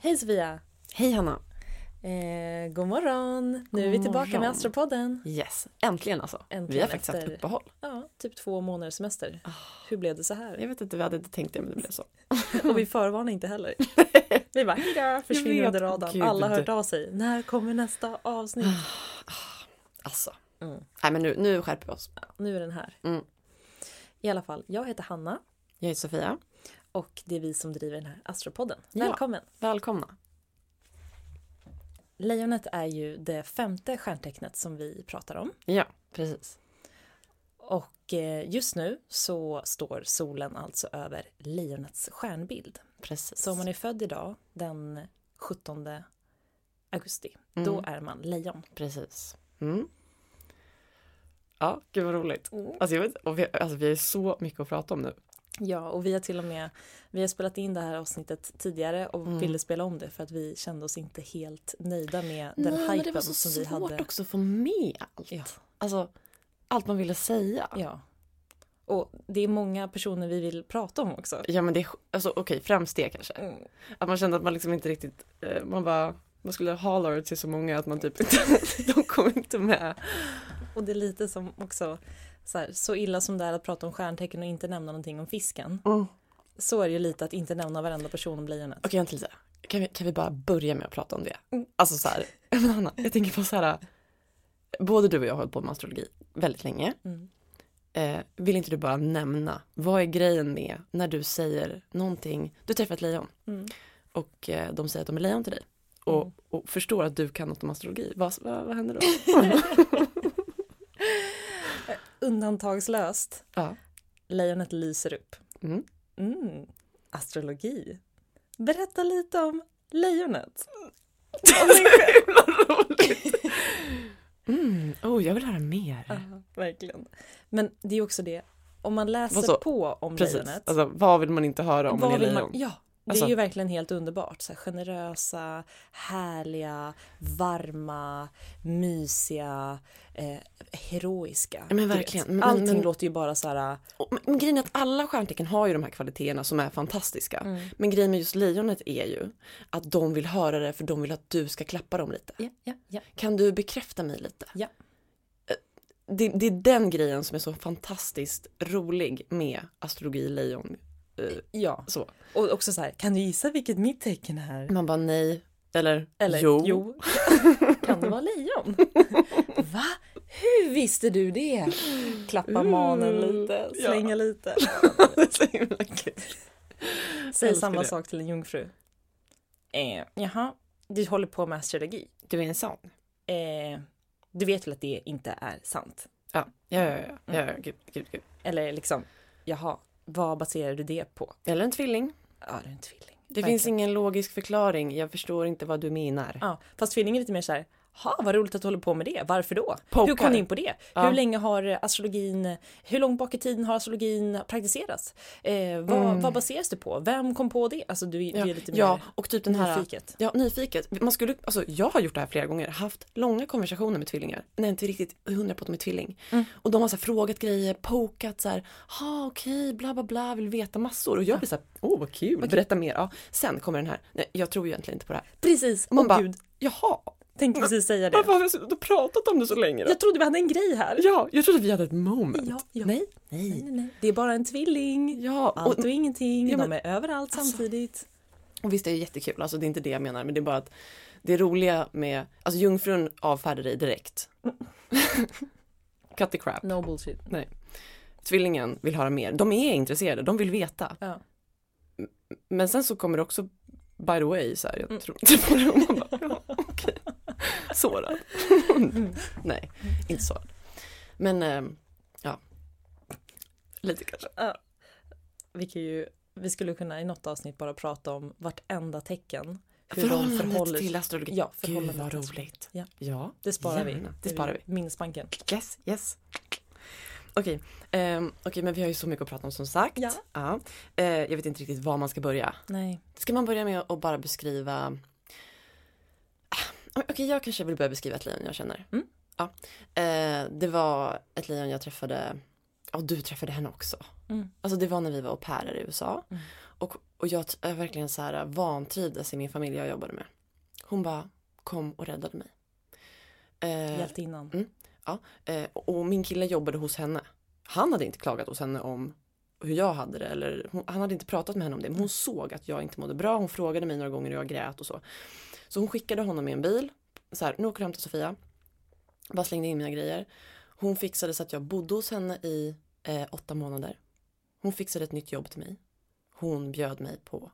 Hej Sofia! Hej Hanna! Eh, god morgon! Nu är vi tillbaka morgon. med Astropodden. Yes, äntligen alltså. Äntligen vi har faktiskt efter- haft uppehåll. Ja, typ två månaders semester. Hur blev det så Jag här? vet inte, vi hade inte tänkt det men det blev så. Och vi förvarnar inte heller. Vi bara hejdå, försvinner under radarn. gud. Alla har hört av sig. När kommer nästa avsnitt? Alltså. Mm. Nej men nu, nu skärper vi oss. Nu är den här. Mm. I alla fall, jag heter Hanna Jag är Sofia. och det är vi som driver den här Astropodden. Ja. Välkommen! Välkomna. Lejonet är ju det femte stjärntecknet som vi pratar om. Ja, precis. Och eh, just nu så står solen alltså över lejonets stjärnbild. Precis. Så om man är född idag den 17 augusti, Mm. då är man lejon. Precis. Mm. Ja, gud vad roligt. Mm. Alltså, vet, och vi, alltså vi har ju så mycket att prata om nu. Ja, och vi har till och med vi har spelat in det här avsnittet tidigare och Mm. ville spela om det för att vi kände oss inte helt nöjda med den Nej, men det hypen var så som vi svårt hade. också att få med allt. Ja. Alltså, allt man ville säga. Ja. Och det är många personer vi vill prata om också. Ja men det är, alltså okej, främst det kanske. Mm. Att man kände att man liksom inte riktigt, eh, man bara, man skulle holler till så många att man typ inte, de kom inte med. Och det är lite som också så, här, så illa som det är att prata om stjärntecken och inte nämna någonting om fisken. Mm. Så är det ju lite att inte nämna varenda person om lejonet. Okej vänta lite, kan vi, kan vi bara börja med att prata om det? Mm. Alltså så här, men Hanna, jag tänker på så här, både du och jag har hållit på med astrologi väldigt länge. Mm. Eh, vill inte du bara nämna, vad är grejen med när du säger någonting, du träffar ett lejon Mm. och eh, de säger att de är lejon till dig och, Mm. och förstår att du kan något om astrologi, vad, vad, vad händer då? Undantagslöst. ja. Lejonet lyser upp. Mm. Mm. Astrologi. Berätta lite om lejonet. roligt. Mm. Oh, jag vill höra mer. Ja, verkligen. Men det är också det, om man läser på om Precis. lejonet. Alltså, vad vill man inte höra om man är lejon? man, ja, det Alltså- är ju verkligen helt underbart. Så här, generösa, härliga, varma, mysiga, eh, heroiska. Men verkligen. Men- Allting men- låter ju bara så här... Och, men, men grejen är att alla stjärntecken har ju de här kvaliteterna som är fantastiska. Mm. Men grejen med just lejonet är ju att de vill höra det för de vill att du ska klappa dem lite. Ja, ja, ja. Kan du bekräfta mig lite? Ja. Eh, Det, det är den grejen som är så fantastiskt rolig med astrologi lejon. Eh, ja. så. Och också så här, kan du gissa vilket mitt tecken är? Man bara nej, eller, Eller jo. jo. kan det vara lejon? Va? Hur visste du det? Klappa manen lite, Ja. slänga lite. det är så himla kul. Säg samma det. sak till en jungfru. Eh, jaha, Du håller på med astrologi. Du är en sån? Eh, du vet väl att det inte är sant? Ja, ja, ja, ja, ja, ja gud, gud, gud. Eller liksom, jaha, vad baserar du det på? Eller en tvilling. Ja, det är en tvilling. Det Verkligen. finns ingen logisk förklaring. Jag förstår inte vad du menar. Ja, fast tvilling är lite mer så här, ha vad roligt att du håller på med det, varför då? Pokar. Hur kom du in på det? Ja. Hur länge har astrologin, hur långt bak i tiden har astrologin praktiserats? Eh, vad, vad baseras det på? Vem kom på det? Alltså du, du är lite mer Mm. ja, och typ den här... nyfiket. Ja, nyfiket. Man skulle, alltså, jag har gjort det här flera gånger, haft långa konversationer med tvillingar när jag inte riktigt hundra på att de är tvilling. Mm. Och de har så här, frågat grejer, pokat så här, ha okej, bla bla bla, vill veta massor. Och jag blir så här, åh vad kul, berätta mer. Ja, sen kommer den här, nej jag tror ju egentligen inte på det här. Precis, Och man åh bara, gud, jaha, tänkte precis säga det. varför har vi och pratat om det så länge då? Jag trodde vi hade en grej här. Ja, jag trodde att vi hade ett moment. Ja, ja. Nej, Nej, nej. nej, nej. Det är bara en tvilling. Ja, Allt och och, ingenting, Ja, men- de är överallt Alltså- samtidigt. och visst det är jättekul, alltså det är inte det jag menar, men det är bara att det roliga med, alltså jungfrun avfärdar dig direkt. Cut the crap. No bullshit. Tvillingen vill höra mer. De är intresserade, de vill veta. Ja. Men sen så kommer det också by the way så här, jag Mm. tror inte på det. Och man bara, ja, okej. Sårad. Nej, inte sårad. Men ehm, ja, lite kanske. Vi, kan ju, vi skulle kunna i något avsnitt bara prata om vartenda tecken. Hur de Förhållandet förhåller till astrologi. Ja, Gud vad roligt. Ja. ja. Det sparar vi. Gärna, det sparar vi. Minnesbanken. Yes, yes. Okej, ehm, okej, men vi har ju så mycket att prata om som sagt. Ja. Eh, jag vet inte riktigt var man ska börja. Nej. Ska man börja med att bara beskriva Okej, jag kanske vill börja beskriva ett lejon jag känner. Mm. Ja. Eh, det var ett lejon jag träffade, ja du träffade henne också. Mm. Alltså det var när vi var au pairer i USA. Mm. Och, och jag jag verkligen så här vantrivdes i min familj jag jobbade med. Hon bara kom och räddade mig. Eh, Hjältinnan. Eh, och och min kille jobbade hos henne. Han hade inte klagat hos henne om hur jag hade det eller hon, han hade inte pratat med henne om det. Men hon såg att jag inte mådde bra. Hon frågade mig några gånger och jag grät och så. Så hon skickade honom i en bil. Så här, nu åker du och hämtar Sofia. Bara slängde in mina grejer. Hon fixade så att jag bodde hos henne i eh, åtta månader. Hon fixade ett nytt jobb till mig. Hon bjöd mig på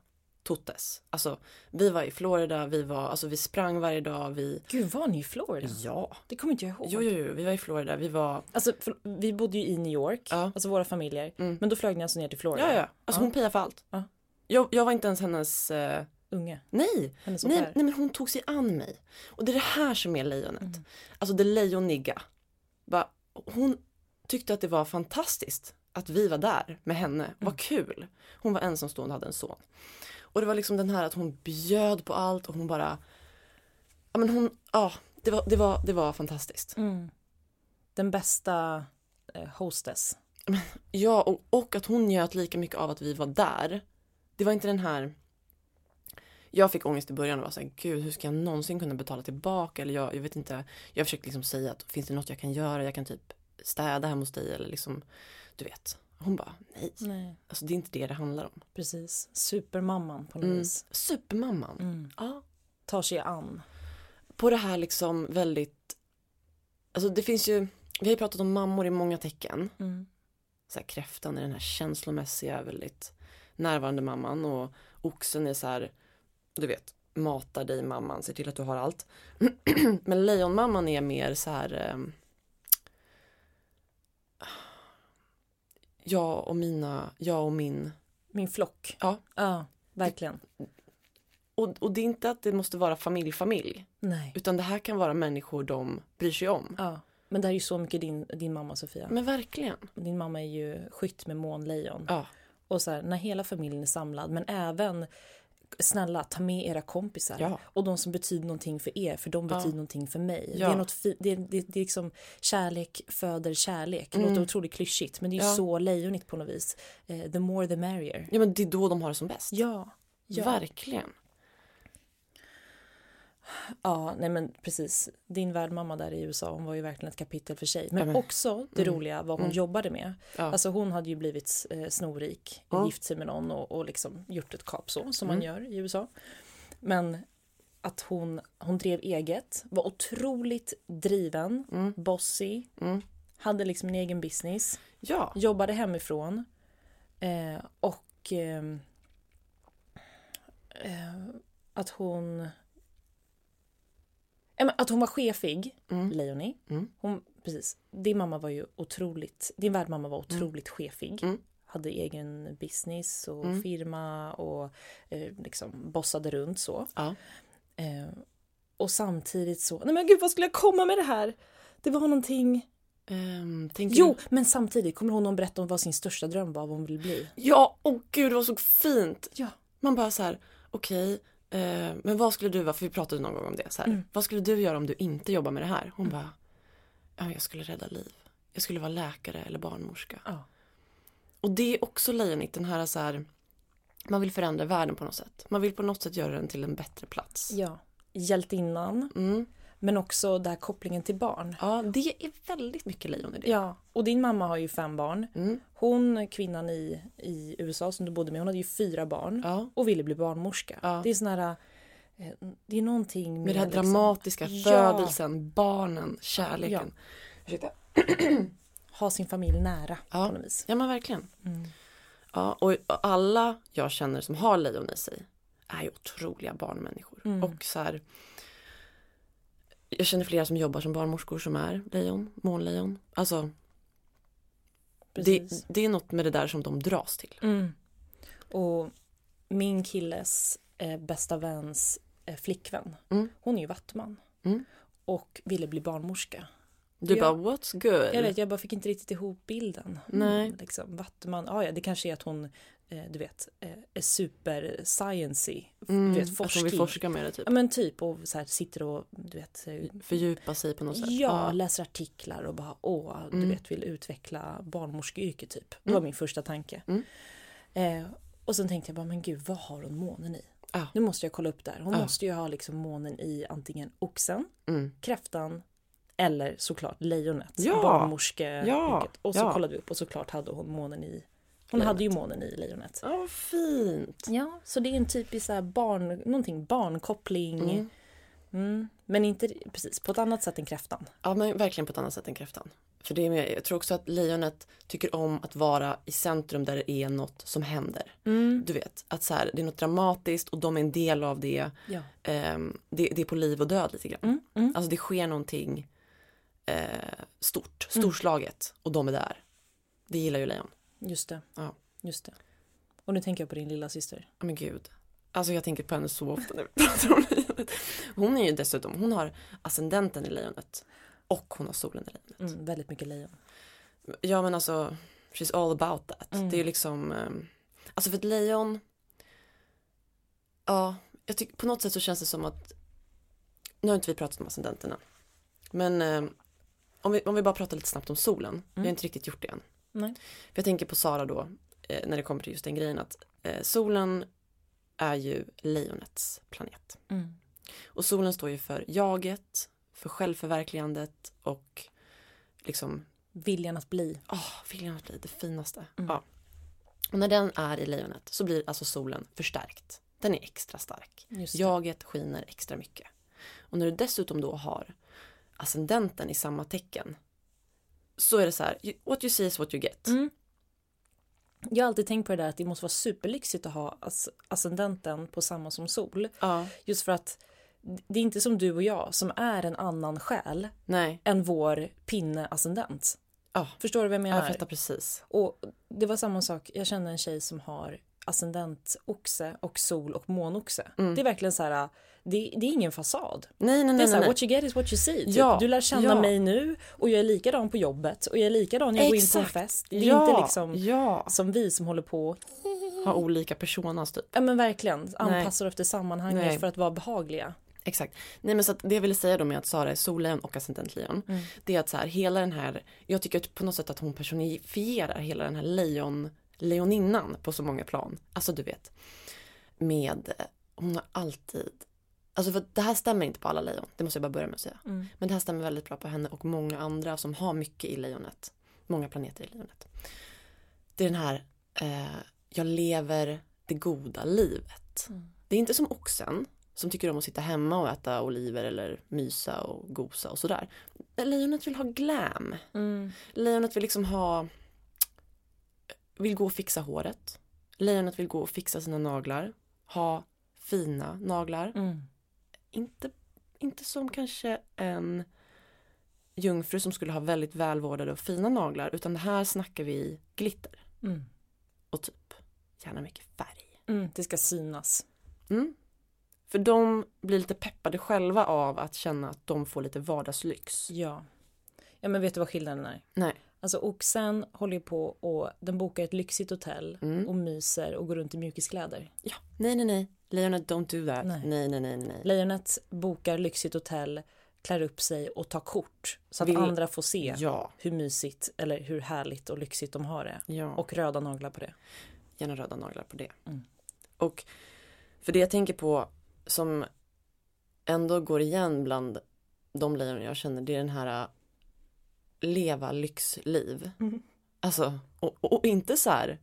Totes. Alltså vi var i Florida, vi var, alltså vi sprang varje dag, vi Gud, var ni i Florida? Ja, Det kommer inte jag ihåg. jo, jo, jo, vi var i Florida, vi var Alltså, för, vi bodde ju i New York, Ja. alltså våra familjer. Mm. Men då flög ni alltså ner till Florida? Ja, ja. Alltså Ja. hon payade för allt. Ja. Jag, jag var inte ens hennes... Eh, Unge, nej. hennes Nej, nej, men hon tog sig an mig. Och det är det här som är lejonet. Mm. Alltså det lejoniga. Bara, hon tyckte att det var fantastiskt att vi var där med henne. Mm. Vad kul. Hon var ensamstående och hade en son. Och det var liksom den här att hon bjöd på allt och hon bara... Ja men hon, ja. Det var, det var, det var fantastiskt. Mm. Den bästa eh, hostess. Ja, och, och att hon njöt lika mycket av att vi var där. Det var inte den här... Jag fick ångest i början och var såhär, gud hur ska jag någonsin kunna betala tillbaka? Eller jag, jag vet inte. Jag försökte liksom säga att finns det något jag kan göra? Jag kan typ städa hemma hos dig eller liksom, du vet. Hon bara, nej. Nej, Alltså det är inte det det handlar om. precis. Supermamman på något Mm. vis. Supermamman. Mm. Ja. Tar sig an. På det här liksom väldigt, alltså det finns ju, vi har ju pratat om mammor i många tecken. Mm. så här, kräftan är den här känslomässiga, väldigt närvarande mamman och oxen är så här, du vet, matar dig mamman, ser till att du har allt. Men lejonmamman är mer så här, ehm, jag och mina, jag och min, Min flock. Ja. Ja, verkligen. och, och det är inte att det måste vara familj, familj, Nej. utan det här kan vara människor de bryr sig om. Ja. Men det här är ju så mycket din, din mamma Sofia. Men verkligen. Din mamma är ju skytt med månlejon. Ja. Och så här, när hela familjen är samlad, men även snälla ta med era kompisar Ja. och de som betyder någonting för er för de Ja. betyder någonting för mig. Ja. Det är något fi- det, är, det, det är liksom kärlek föder kärlek. Det låter otroligt klyschigt men det är ju Mm. Ja. så lejonigt på något vis. Eh, the more the merrier. ja, men det är då de har det som bäst. Ja. Ja. Verkligen. Ja, nej men precis. Din värdmamma där i USA, hon var ju verkligen ett kapitel för sig. Men, Ja, men- också det Mm. roliga vad hon Mm. jobbade med. Ja. Alltså hon hade ju blivit eh, snorrik, Ja. gift sig med någon och, och liksom gjort ett kap så som man Mm. gör i USA. Men att hon, hon drev eget, var otroligt driven, Mm. bossy, Mm. hade liksom en egen business, Ja. jobbade hemifrån eh, och ehm, eh, att hon Att hon var chefig, Mm. Leonie. Mm. Hon, precis. Din mamma var ju otroligt, din värdmamma var otroligt chefig. Mm. Hade egen business och Mm. firma och eh, liksom bossade runt så. Ja. Eh, och samtidigt så, nej men gud vad skulle jag komma med det här? Det var någonting, tänker jo du- men samtidigt kommer hon att berätta om vad sin största dröm var, vad hon ville bli. Ja, åh gud det var så fint. Ja. Man bara så här, okej, eh, men vad skulle du vara, för vi pratade någon gång om det, så här, Mm. vad skulle du göra om du inte jobbar med det här? Hon bara, ja, jag skulle rädda liv. Jag skulle vara läkare eller barnmorska. Ja. Och det är också lejonigt, den här så här, man vill förändra världen på något sätt. Man vill på något sätt göra den till en bättre plats. Ja, hjältinnan, Mm. Men också där kopplingen till barn. Ja, det är väldigt mycket lejon i det. Ja, och din mamma har ju fem barn. Mm. Hon, kvinnan i, i USA som du bodde med, hon hade ju fyra barn Ja. och ville bli barnmorska. Ja. Det är sån här, eh, det är någonting med, Med det här liksom- dramatiska, Ja. födelsen, barnen, kärleken. Ursäkta. ha sin familj nära Ja. på något vis. Ja men verkligen. Mm. Ja, och alla jag känner som har lejon i sig är ju otroliga barnmänniskor. Mm. Och så här, jag känner flera som jobbar som barnmorskor som är lejon, månlejon. Alltså det, det är något med det där som de dras till. Mm. Och min killes eh, bästa väns eh, flickvän, Mm. hon är ju vattman. Mm. Och ville bli barnmorska. Du Ja. bara what's good? Jag vet, jag bara fick inte riktigt ihop bilden. Nej. Liksom, vattman, ja, ja det kanske är att hon, du vet, eh, är super sciency. mm, du vet, forskning. vill forska med det typ. Ja men typ och så här sitter och du vet eh, Fördjupa sig på något sätt. Ja, läser artiklar och bara åh, du Mm. vet vill utveckla barnmorskeyrket typ. Det var Mm. min första tanke. Mm. Eh, och sen tänkte jag bara, men gud vad har hon månen i? Ja. Nu måste jag kolla upp där. Hon Ja. måste ju ha liksom månen i antingen oxen, Mm. kräftan eller såklart lejonet. Ja. Barnmorskeyrket. Ja. Och så Ja. kollade vi upp och såklart hade hon månen i Hon hade ju månen i lejonet. Ja, vad fint. Ja, så det är en typisk så barn, någonting barnkoppling. Mm. Mm. Men inte precis på ett annat sätt än kräftan. Ja, men verkligen på ett annat sätt än kräftan. För det är mer, jag tror också att lejonet tycker om att vara i centrum där det är något som händer. Du vet, att så här, det är något dramatiskt och de är en del av det. Ja. Ehm, det, det är på liv och död lite grann. Mm. Mm. Alltså det sker någonting eh, stort, storslaget och de är där. Det gillar ju lejon. Just det. Ja. Just det. Och nu tänker jag på din lilla syster. Ja, Men gud. Alltså jag tänker på henne så ofta när vi pratar om lejonet. Hon är ju dessutom, hon har ascendenten i lejonet. Och hon har solen i lejonet. Mm, väldigt mycket lejon. Ja men alltså, she's all about that. Mm. Det är ju liksom, ehm, alltså för ett lejon, ja, jag tycker på något sätt så känns det som att, nu har inte vi pratat om ascendenterna, men ehm, om, vi, om vi bara pratar lite snabbt om solen, vi har inte riktigt gjort det än. Nej. För jag tänker på Sara då, eh, när det kommer till just den grejen att eh, solen är ju lejonets planet. Mm. Och solen står ju för jaget, för självförverkligandet och liksom Viljan att bli. Åh, viljan att bli det finaste. Mm. Ja. Och när den är i lejonet så blir alltså solen förstärkt. Den är extra stark. Jaget skiner extra mycket. Och när du dessutom då har ascendenten i samma tecken så är det så här, what you see is what you get. Mm. Jag har alltid tänkt på det där att det måste vara superlyxigt att ha as- ascendenten på samma som sol. Ja, Just för att det är inte som du och jag som är en annan själ nej, än vår pinne-ascendent. ja, Förstår du vad jag menar? jag fattar precis. Och det var samma sak, jag kände en tjej som har ascendent oxe och sol och månoxe. Mm. Det är verkligen så här, det, det är ingen fasad. Nej, nej, Det är nej, så här, what you get is what you see. Typ. Ja, Du lär känna ja. mig nu och jag är likadan på jobbet och jag är likadan när jag går in på en Exakt. fest. Det är ja, inte liksom ja. som vi som håller på, Ha olika personas typ. ja men verkligen, anpassar efter sammanhanget Nej. för att vara behagliga. Exakt. Nej men så att det jag ville säga då med att Sara är sollejon och ascendentlejon. Mm. Det är att så här hela den här, jag tycker på något sätt att hon personifierar hela den här lejon, lejoninnan på så många plan. Alltså du vet. Med, eh, hon har alltid, alltså för det här stämmer inte på alla lejon, det måste jag bara börja med att säga. Mm. Men det här stämmer väldigt bra på henne och många andra som har mycket i lejonet. Många planeter i lejonet. Det är den här, eh, jag lever det goda livet. Mm. Det är inte som oxen som tycker om att sitta hemma och äta oliver eller mysa och gosa och sådär. Lejonet vill ha glam. Mm. Lejonet vill liksom ha, vill gå och fixa håret. Lejonet vill gå och fixa sina naglar. Ha fina naglar. Mm. Inte, inte som kanske en jungfru som skulle ha väldigt välvårdade och fina naglar utan här snackar vi glitter Mm. och typ gärna mycket färg. Mm. Det ska synas. Mm. För de blir lite peppade själva av att känna att de får lite vardagslyx. Ja. Ja men vet du vad skillnaden är? Nej. Alltså oxen håller på och den bokar ett lyxigt hotell Mm. och myser och går runt i mjukiskläder. Ja, nej, nej, nej. Lejonet, don't do that. Nej. Nej, nej, nej, nej. Lejonet bokar lyxigt hotell, klär upp sig och tar kort så att Vill- andra får se Ja, hur mysigt eller hur härligt och lyxigt de har det. ja. Och röda naglar på det. gärna röda naglar på det. Mm. Och för det jag tänker på som ändå går igen bland de lejon jag känner, det är den här leva lyxliv. Mm. Alltså, och, och, inte så här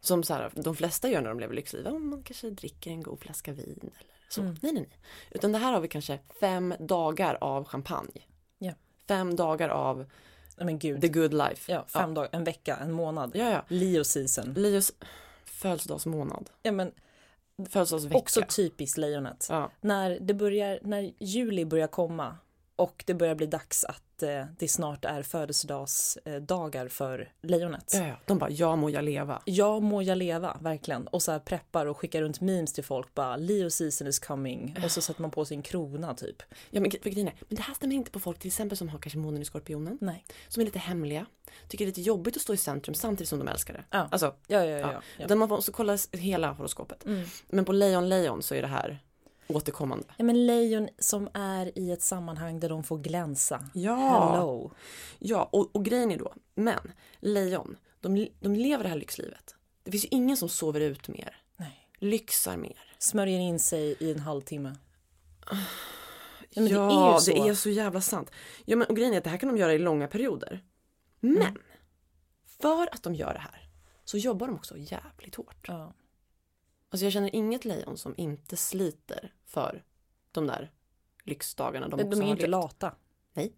som så här, de flesta gör när de lever lyxliv. Ja, man kanske dricker en god flaska vin eller så. Mm. Nej, nej, nej. Utan det här har vi kanske fem dagar av champagne. Ja. Fem dagar av men gud. the good life. Ja, fem dagar, en vecka, en månad. Ja, ja. Leo season. Lios födelsedagsmånad. Ja men Födelsedagsvecka. också typiskt lejonet. Ja. När det börjar, när juli börjar komma och det börjar bli dags att eh, det snart är födelsedagsdagar för lejonet. Ja. De bara, ja må jag leva. Ja må jag leva, verkligen. Och så här preppar och skickar runt memes till folk bara Leo season is coming. Och så sätter man på sin krona typ. Ja men för grejen är, men det här stämmer inte på folk till exempel som har kanske månen i skorpionen. Nej. Som är lite hemliga. Tycker det är lite jobbigt att stå i centrum samtidigt som de älskar det. Ja. Alltså, Ja, ja, ja. ja. ja. ja. Där man måste kolla hela horoskopet. Mm. Men på lejon lejon så är det här återkommande. ja men lejon som är i ett sammanhang där de får glänsa. Ja. Hello. Ja, och, och grejen är då, men lejon, de, de lever det här lyxlivet. Det finns ju ingen som sover ut mer, Nej. lyxar mer. Smörjer in sig i en halvtimme. Ja, det är ju så. det är så jävla sant. Ja, men och grejen är att det här kan de göra i långa perioder. Men Mm. för att de gör det här så jobbar de också jävligt hårt. Ja. Alltså jag känner inget lejon som inte sliter för de där lyxdagarna de, De, också är ju inte lata. Nej.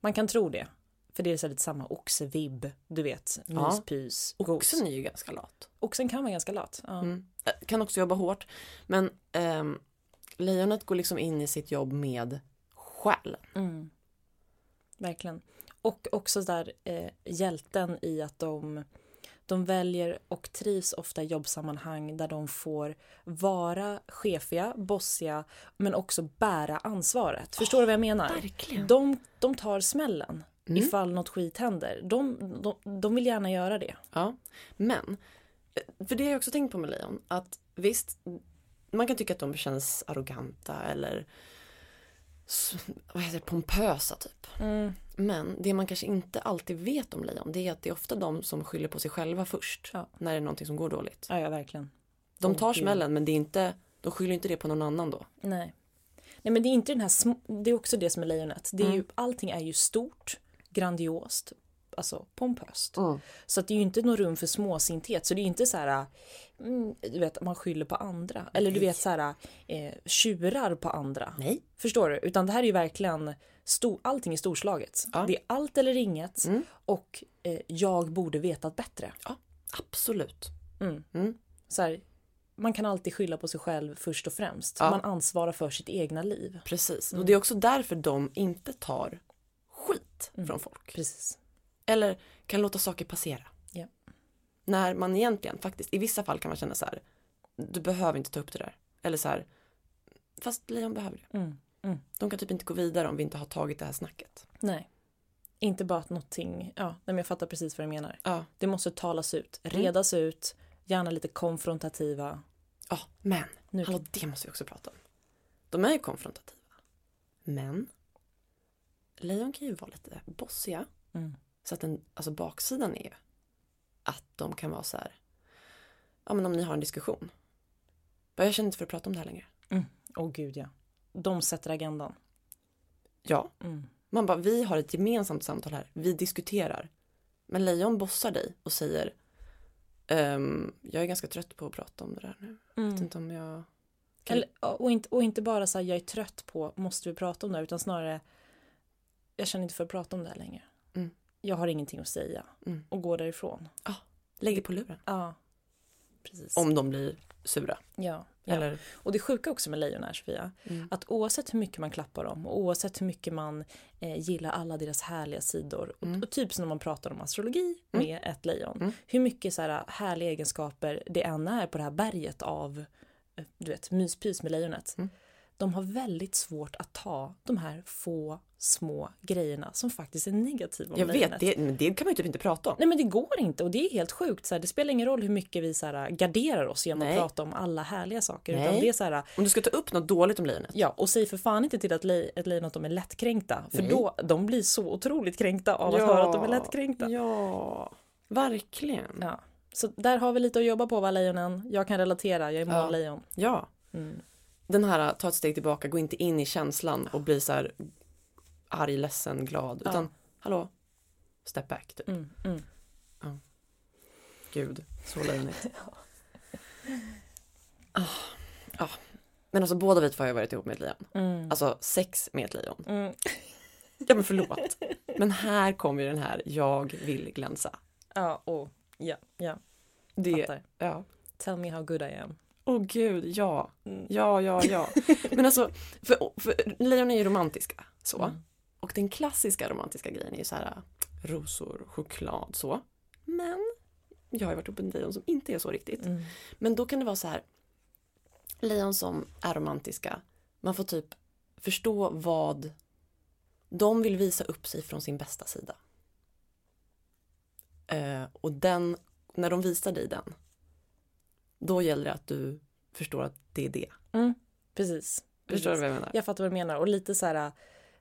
Man kan tro det. För det är så lite samma oxevibb, du vet. Ja. Myspys, gos. Oxen är ju ganska lat. Oxen kan vara ganska lat. Ja. Mm. Äh, Kan också jobba hårt. Men ehm, lejonet går liksom in i sitt jobb med själen. Mm. Verkligen. Och också där eh, hjälten i att de, de väljer och trivs ofta i jobbsammanhang där de får vara chefiga, bossiga men också bära ansvaret. Förstår du vad jag menar? verkligen. De, de tar smällen Mm. ifall något skit händer. De, de, de vill gärna göra det. Ja, men eh, för det har jag också tänkt på med lejon att visst, man kan tycka att de känns arroganta eller vad heter det, pompösa typ. Men det man kanske inte alltid vet om lejon det är att det är ofta de som skyller på sig själva först Ja. när det är någonting som går dåligt. Ja, ja verkligen. De tar gud. smällen men det är inte, de skyller inte det på någon annan då. Nej. Nej men det är inte den här det är också det som är lejonet. Det är ju, Mm. allting är ju stort, grandiost, alltså pompöst. Så att det är ju inte något rum för småsinthet. Så det är ju inte så här, mm, du vet, man skyller på andra. Eller du vet så här, eh, tjurar på andra. Nej. Förstår du? Utan det här är ju verkligen, stor, allting är storslaget. Ja. Det är allt eller inget. Mm. Och eh, jag borde vetat bättre. Ja, absolut. Mm. Mm. Så här, man kan alltid skylla på sig själv först och främst. Ja. Man ansvarar för sitt egna liv. Precis. Mm. Och det är också därför de inte tar skit Mm. från folk. Precis. Eller kan låta saker passera. Ja. När man egentligen faktiskt, i vissa fall kan man känna så här, du behöver inte ta upp det där. Eller så här, fast lejon behöver det. Mm. Mm. De kan typ inte gå vidare om vi inte har tagit det här snacket. Nej. Inte bara att någonting, ja, nej, men jag fattar precis vad du menar. Ja, Det måste talas ut, Mm. redas ut, gärna lite konfrontativa. ja men, Nu- hallå det måste vi också prata om. De är ju konfrontativa. Men, lejon kan ju vara lite bossiga. Mm. Så att den, alltså baksidan är ju att de kan vara så här, ja men om ni har en diskussion. Bara, Jag känner inte för att prata om det här längre. Åh gud ja. De sätter agendan. Ja, Mm. man bara, vi har ett gemensamt samtal här, vi diskuterar. Men lejon bossar dig och säger, ehm, jag är ganska trött på att prata om det där nu. Jag vet Mm. inte om jag... Kan... Eller, och, inte, och inte bara så här, jag är trött på, måste vi prata om det här, utan snarare, jag känner inte för att prata om det här längre. Jag har ingenting att säga Mm. och gå därifrån. Lägger på luren. Ja, precis. Om de blir sura. Ja, ja. Eller, Och det sjuka också med lejon är Sofia, Mm. att oavsett hur mycket man klappar dem och oavsett hur mycket man eh, gillar alla deras härliga sidor och, Mm. och typ som när man pratar om astrologi Mm. med ett lejon, Mm. hur mycket så här, härliga egenskaper det än är på det här berget av eh, du vet, myspys med lejonet. Mm. De har väldigt svårt att ta de här få små grejerna som faktiskt är negativa jag vet, det, men det kan man ju typ inte prata om. Nej men det går inte och det är helt sjukt. Så här, det spelar ingen roll hur mycket vi så här, garderar oss genom Nej. att prata om alla härliga saker. Nej. Utan det är så här, Om du ska ta upp något dåligt om lejonet. ja och säg för fan inte till att le, ett lejon att de är lättkränkta. För Nej. då, de blir så otroligt kränkta av att höra att de är lättkränkta. Ja, verkligen. Ja. Så där har vi lite att jobba på va lejonen. Jag kan relatera, jag är Ja. månlejon. Ja. Mm. Den här, ta ett steg tillbaka, gå inte in i känslan och bli så här arg, ledsen, glad. Ja. Utan, hallå, step back. Typ. Mm, mm. Gud, så löjligt. ah, ah. Men alltså båda vi två har ju varit ihop med ett lejon. Mm. Alltså sex med ett lejon. Mm. Ja men förlåt. Men här kommer ju den här, jag vill glänsa. Ja, och ja, ja, Det, fattar. ja. Tell me how good I am. Åh gud, ja. Mm. Ja, ja, ja. Men alltså, för, för lejon är ju romantiska. Så. Mm. Och den klassiska romantiska grejen är ju så här äh, rosor, choklad, så. Men jag har ju varit ihop med en lejon som inte är så riktigt. Mm. Men då kan det vara så här. Lejon som är romantiska. Man får typ förstå vad de vill visa upp sig från sin bästa sida. Eh, och den, när de visar dig den. Då gäller det att du förstår att det är det. Mm. Precis. Förstår du Precis. vad jag menar? Jag fattar vad du menar och lite så här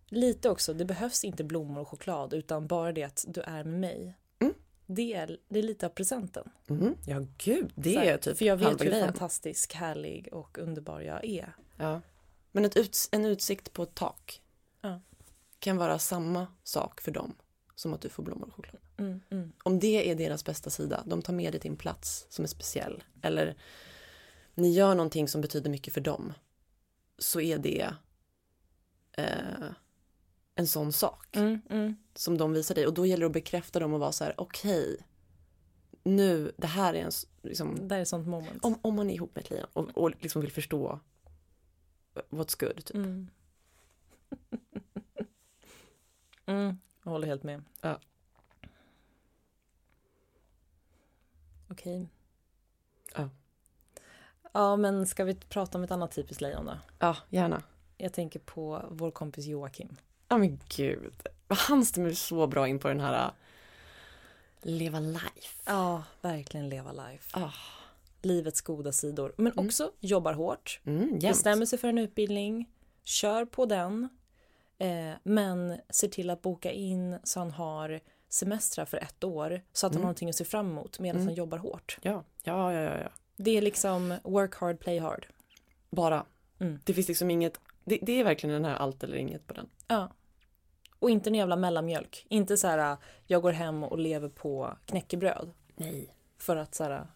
lite också, det behövs inte blommor och choklad utan bara det att du är med mig. Mm. Det, är, det är lite av presenten. Mhm. Ja, gud, det här, är typ För jag vet hur grejen. fantastisk, härlig och underbar jag är. Ja. Men ett uts- en utsikt på ett tak Ja. kan vara samma sak för dem som att du får blommor och choklad. Mm, mm. Om det är deras bästa sida, de tar med dig till en plats som är speciell eller ni gör någonting som betyder mycket för dem så är det eh, en sån sak Mm, mm. som de visar dig och då gäller det att bekräfta dem och vara så här okej nu, det här är en liksom, Det är sånt moment. om, om man är ihop med ett lejon och, och liksom vill förstå what's good typ. Mm. mm. Jag håller helt med. Ja. Okej. Ja. Ja, men ska vi prata om ett annat typiskt lejon då? Ja, gärna. Jag tänker på vår kompis Joakim. Ja men gud. Han stämmer så bra in på den här uh, leva life. Ja, verkligen leva life. Ah. Livets goda sidor. Men Mm. också jobbar hårt. Mm. Bestämmer sig för en utbildning. Kör på den. Eh, men ser till att boka in så han har semestrar för ett år. Så att han Mm. har någonting att se fram emot medan Mm. han jobbar hårt. Ja, ja, ja, ja, ja. Det är liksom work hard, play hard. Bara. Mm. Det finns liksom inget, det, det är verkligen den här allt eller inget på den. Ja. Och inte en jävla mellanmjölk. Inte så här, jag går hem och lever på knäckebröd. Nej. För att så här,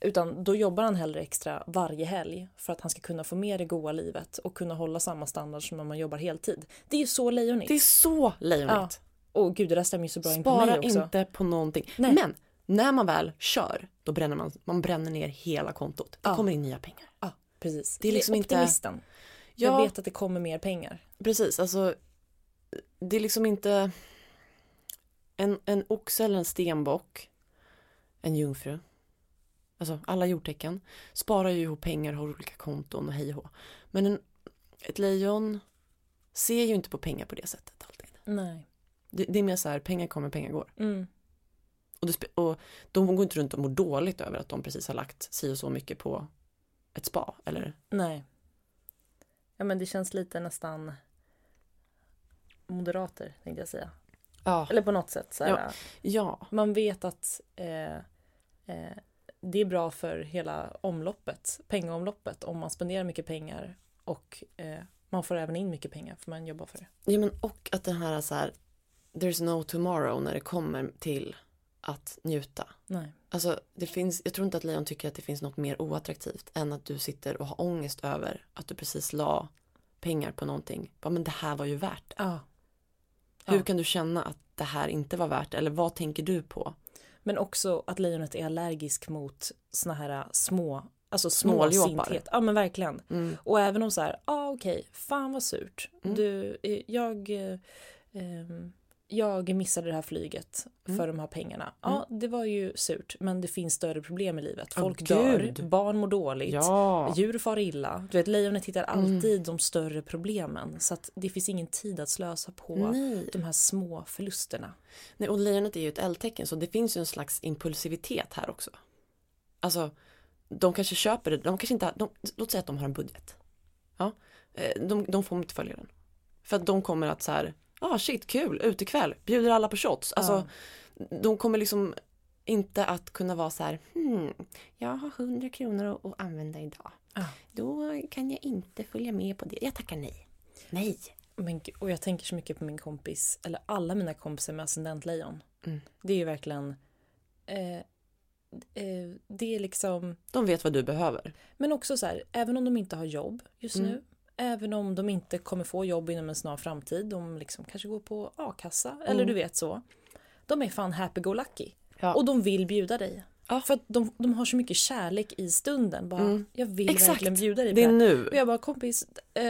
utan då jobbar han hellre extra varje helg för att han ska kunna få med det goda livet och kunna hålla samma standard som om man jobbar heltid. Det är ju så lejonigt. Det är så lejonigt. Och gud, det där stämmer ju så bra in på mig Spara också. inte på någonting. Nej. Men när man väl kör, då bränner man, man bränner ner hela kontot. Det Ja. kommer in nya pengar. Ja, precis. Det är liksom inte- optimisten. Ja, Jag vet att det kommer mer pengar. precis. Alltså, det är liksom inte en, en oxe eller en stenbock, en jungfru. Alltså alla jordtecken sparar ju ihop pengar, har olika konton och hej och. Men en, ett lejon ser ju inte på pengar på det sättet alltid. Nej. Det, det är mer så här, pengar kommer, pengar går. Mm. Och, det, och de går inte runt och mår dåligt över att de precis har lagt si och så mycket på ett spa. Eller? Nej. Ja, men det känns lite nästan moderater, tänkte jag säga. Ja. Eller på något sätt. Så här, Ja. Ja, Man vet att eh, eh, det är bra för hela omloppet, pengaomloppet, om man spenderar mycket pengar och eh, man får även in mycket pengar för man jobbar för det. ja men och att den här så här, there's no tomorrow när det kommer till att njuta. Nej. Alltså det finns, jag tror inte att lejon tycker att det finns något mer oattraktivt än att du sitter och har ångest över att du precis la pengar på någonting. Bara, men det här var ju värt det. Ja. Hur Ja. kan du känna att det här inte var värt? Eller vad tänker du på? Men också att lejonet är allergisk mot såna här små Alltså småsinthet. Ja men verkligen. Mm. Och även om så här, ja ah, okej, fan vad surt. Mm. Du, eh, jag, eh, ehm, jag missade det här flyget Mm. för de här pengarna. Ja, det var ju surt, men det finns större problem i livet. Folk dör, gud. barn mår dåligt, Ja. djur far illa. Du vet, lejonet hittar Mm. alltid de större problemen. Så att det finns ingen tid att slösa på Nej. de här små förlusterna. Nej, och lejonet är ju ett eldtecken så det finns ju en slags impulsivitet här också. Alltså, de kanske köper det, de kanske inte, de, låt säga att de har en budget. Ja, eh, de, de får inte följa den. För att de kommer att så här, ah shit kul, utekväll, bjuder alla på shots. Alltså, de kommer liksom inte att kunna vara så här, hmm, jag har 100 kronor att, använda idag. Ja. Då kan jag inte följa med på det, jag tackar nej. Nej. Men, och jag tänker så mycket på min kompis, eller alla mina kompisar med ascendentlejon. Mm. Det är ju verkligen, eh, eh, det är liksom, De vet vad du behöver. men också så här, även om de inte har jobb just Mm. nu, även om de inte kommer få jobb inom en snar framtid, de liksom kanske går på a-kassa, eller Mm. du vet så. De är fan happy-go-lucky. Ja. Och de vill bjuda dig. Ja. För att de, de har så mycket kärlek i stunden. Bara, Mm. Jag vill Exakt. verkligen bjuda dig Det är nu. Och jag bara, kompis, eh,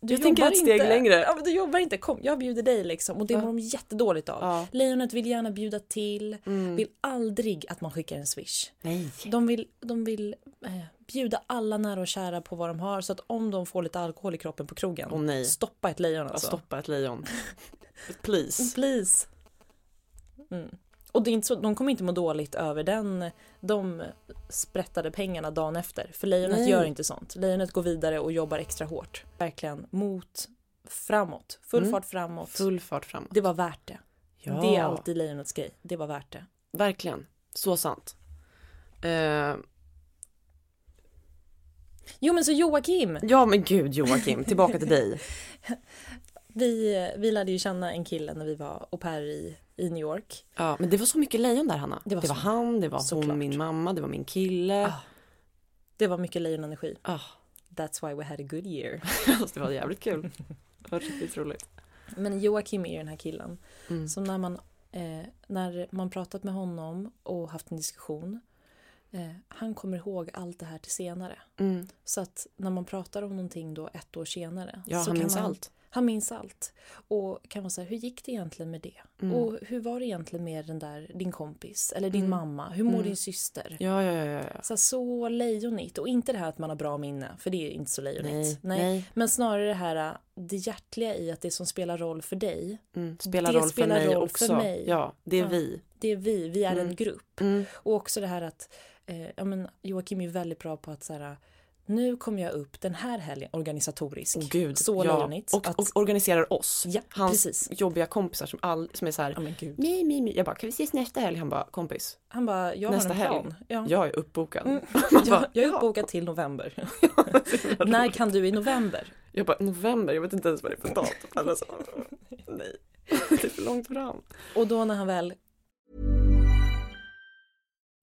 du Jag jobbar ett steg inte. längre. Ja, men du jobbar inte, kom, jag bjuder dig liksom. Och det Ja. mår de jättedåligt av. Ja. Lejonet vill gärna bjuda till, Mm. vill aldrig att man skickar en swish. Nej. De vill, de vill eh, bjuda alla nära och kära på vad de har så att om de får lite alkohol i kroppen på krogen, Åh, nej. stoppa ett lejon alltså. Stoppa ett lejon. Please. Please. Mm. Och det är inte så, de kommer inte må dåligt över den, de sprättade pengarna dagen efter. För lejonet Nej. gör inte sånt. Lejonet går vidare och jobbar extra hårt. Verkligen mot, framåt. Full Mm. fart framåt. Full fart framåt. Det var värt det. Ja. Det är alltid lejonets grej. Det var värt det. Verkligen. Så sant. Eh, Jo men så Joakim! ja men gud Joakim, tillbaka till dig. Vi, vi lärde ju känna en kille när vi var au pair i, i New York. Ja, men det var så mycket lejon där Hanna. Det var så. han, det var Såklart. hon, min mamma, det var min kille. Ah. Det var mycket lejonenergi. Ah, That's why we had a good year. det var jävligt kul. Det var riktigt roligt. Men Joakim är ju den här killen Mm. som när man, eh, när man pratat med honom och haft en diskussion eh, han kommer ihåg allt det här till senare. Mm. Så att när man pratar om någonting då ett år senare. Ja, så han kan minns man, allt. Han minns allt. Och kan man säga, hur gick det egentligen med det? Mm. Och hur var det egentligen med den där, din kompis eller din Mm. mamma? Hur mår Mm. din syster? Ja, ja, ja, ja. Så, så lejonigt. Och inte det här att man har bra minne, för det är inte så lejonigt. Nej, nej. Men snarare det här det hjärtliga i att det som spelar roll för dig, Mm. Spelar Det roll spelar för mig roll också. för mig. Ja, det är Ja. vi. det är vi, vi är Mm. en grupp. Mm. Och också det här att eh, ja, men Joakim är väldigt bra på att så här, nu kommer jag upp den här helgen organisatoriskt. Åh gud. Så ja. lejonigt. Och, att, och organiserar oss. Ja, Hans precis. jobbiga kompisar som, all, som är så här. ja, men gud. Mi, mi, mi. Jag bara, kan vi ses nästa helg? Han bara, kompis, Han bara, jag Nästa har en plan. Ja. jag är uppbokad. Mm. Jag, bara, jag är "Ja." uppbokad till november. När kan du i november? Jag bara, november, jag vet inte ens vad det är för datum. Alltså, nej, det är för långt fram. Och då när han väl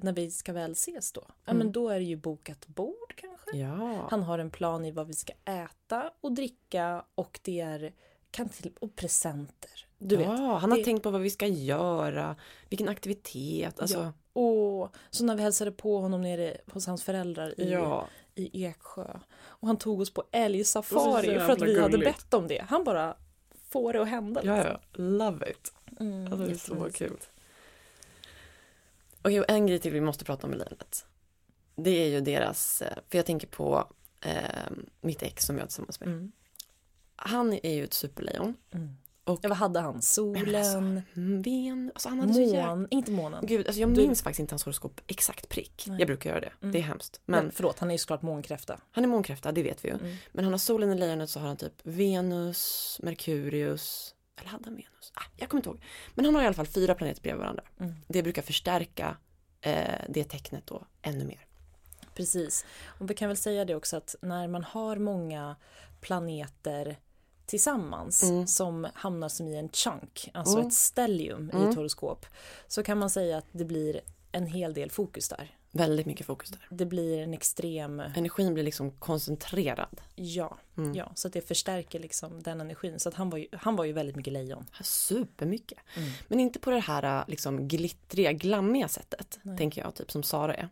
När vi ska väl ses då, ja Mm. men då är det ju bokat bord kanske. Ja. Han har en plan i vad vi ska äta och dricka och det är kan till, och presenter. Du vet. ja, han har det- tänkt på vad vi ska göra, vilken aktivitet. Alltså, Ja. Och så när vi hälsade på honom nere hos hans föräldrar i, ja. i Eksjö och han tog oss på älgsafari för att vi hade gulligt. bett om det. Han bara får det att hända. Ja, liksom. ja. Love it. Mm, Alltså, det är så kul. Och en grej till vi måste prata om i Lejonet. Det är ju deras, eh, för jag tänker på eh, mitt ex som jag är tillsammans med. Mm. Han är ju ett superlejon. Mm. Och Ja, vad hade han? Solen, mm, Ven, alltså han hade mån, inte månen. Gud, alltså jag Du- minns faktiskt inte hans horoskop exakt prick. Nej. Jag brukar göra det. Mm. Det är hemskt. Men, Men förlåt, han är ju såklart månkräfta. han är månkräfta, det vet vi ju. Mm. Men han har solen i lejonet så har han typ Venus, Merkurius, eller hade han Venus? Ah, jag kommer inte ihåg. Men han har i alla fall fyra planeter bredvid varandra. Mm. Det brukar förstärka eh, det tecknet då ännu mer. Precis. Och vi kan väl säga det också att när man har många planeter tillsammans Mm. som hamnar som i en chunk, alltså Mm. ett stellium i Mm. ett horoskop, så kan man säga att det blir en hel del fokus där. Väldigt mycket fokus där. Det blir en extrem, Energin blir liksom koncentrerad. ja, Mm. ja, så att det förstärker liksom den energin. Så att han var ju, han var ju väldigt mycket lejon. Supermycket. Mm. Men inte på det här liksom glittriga, glammiga sättet, Nej. tänker jag, typ som Sara är.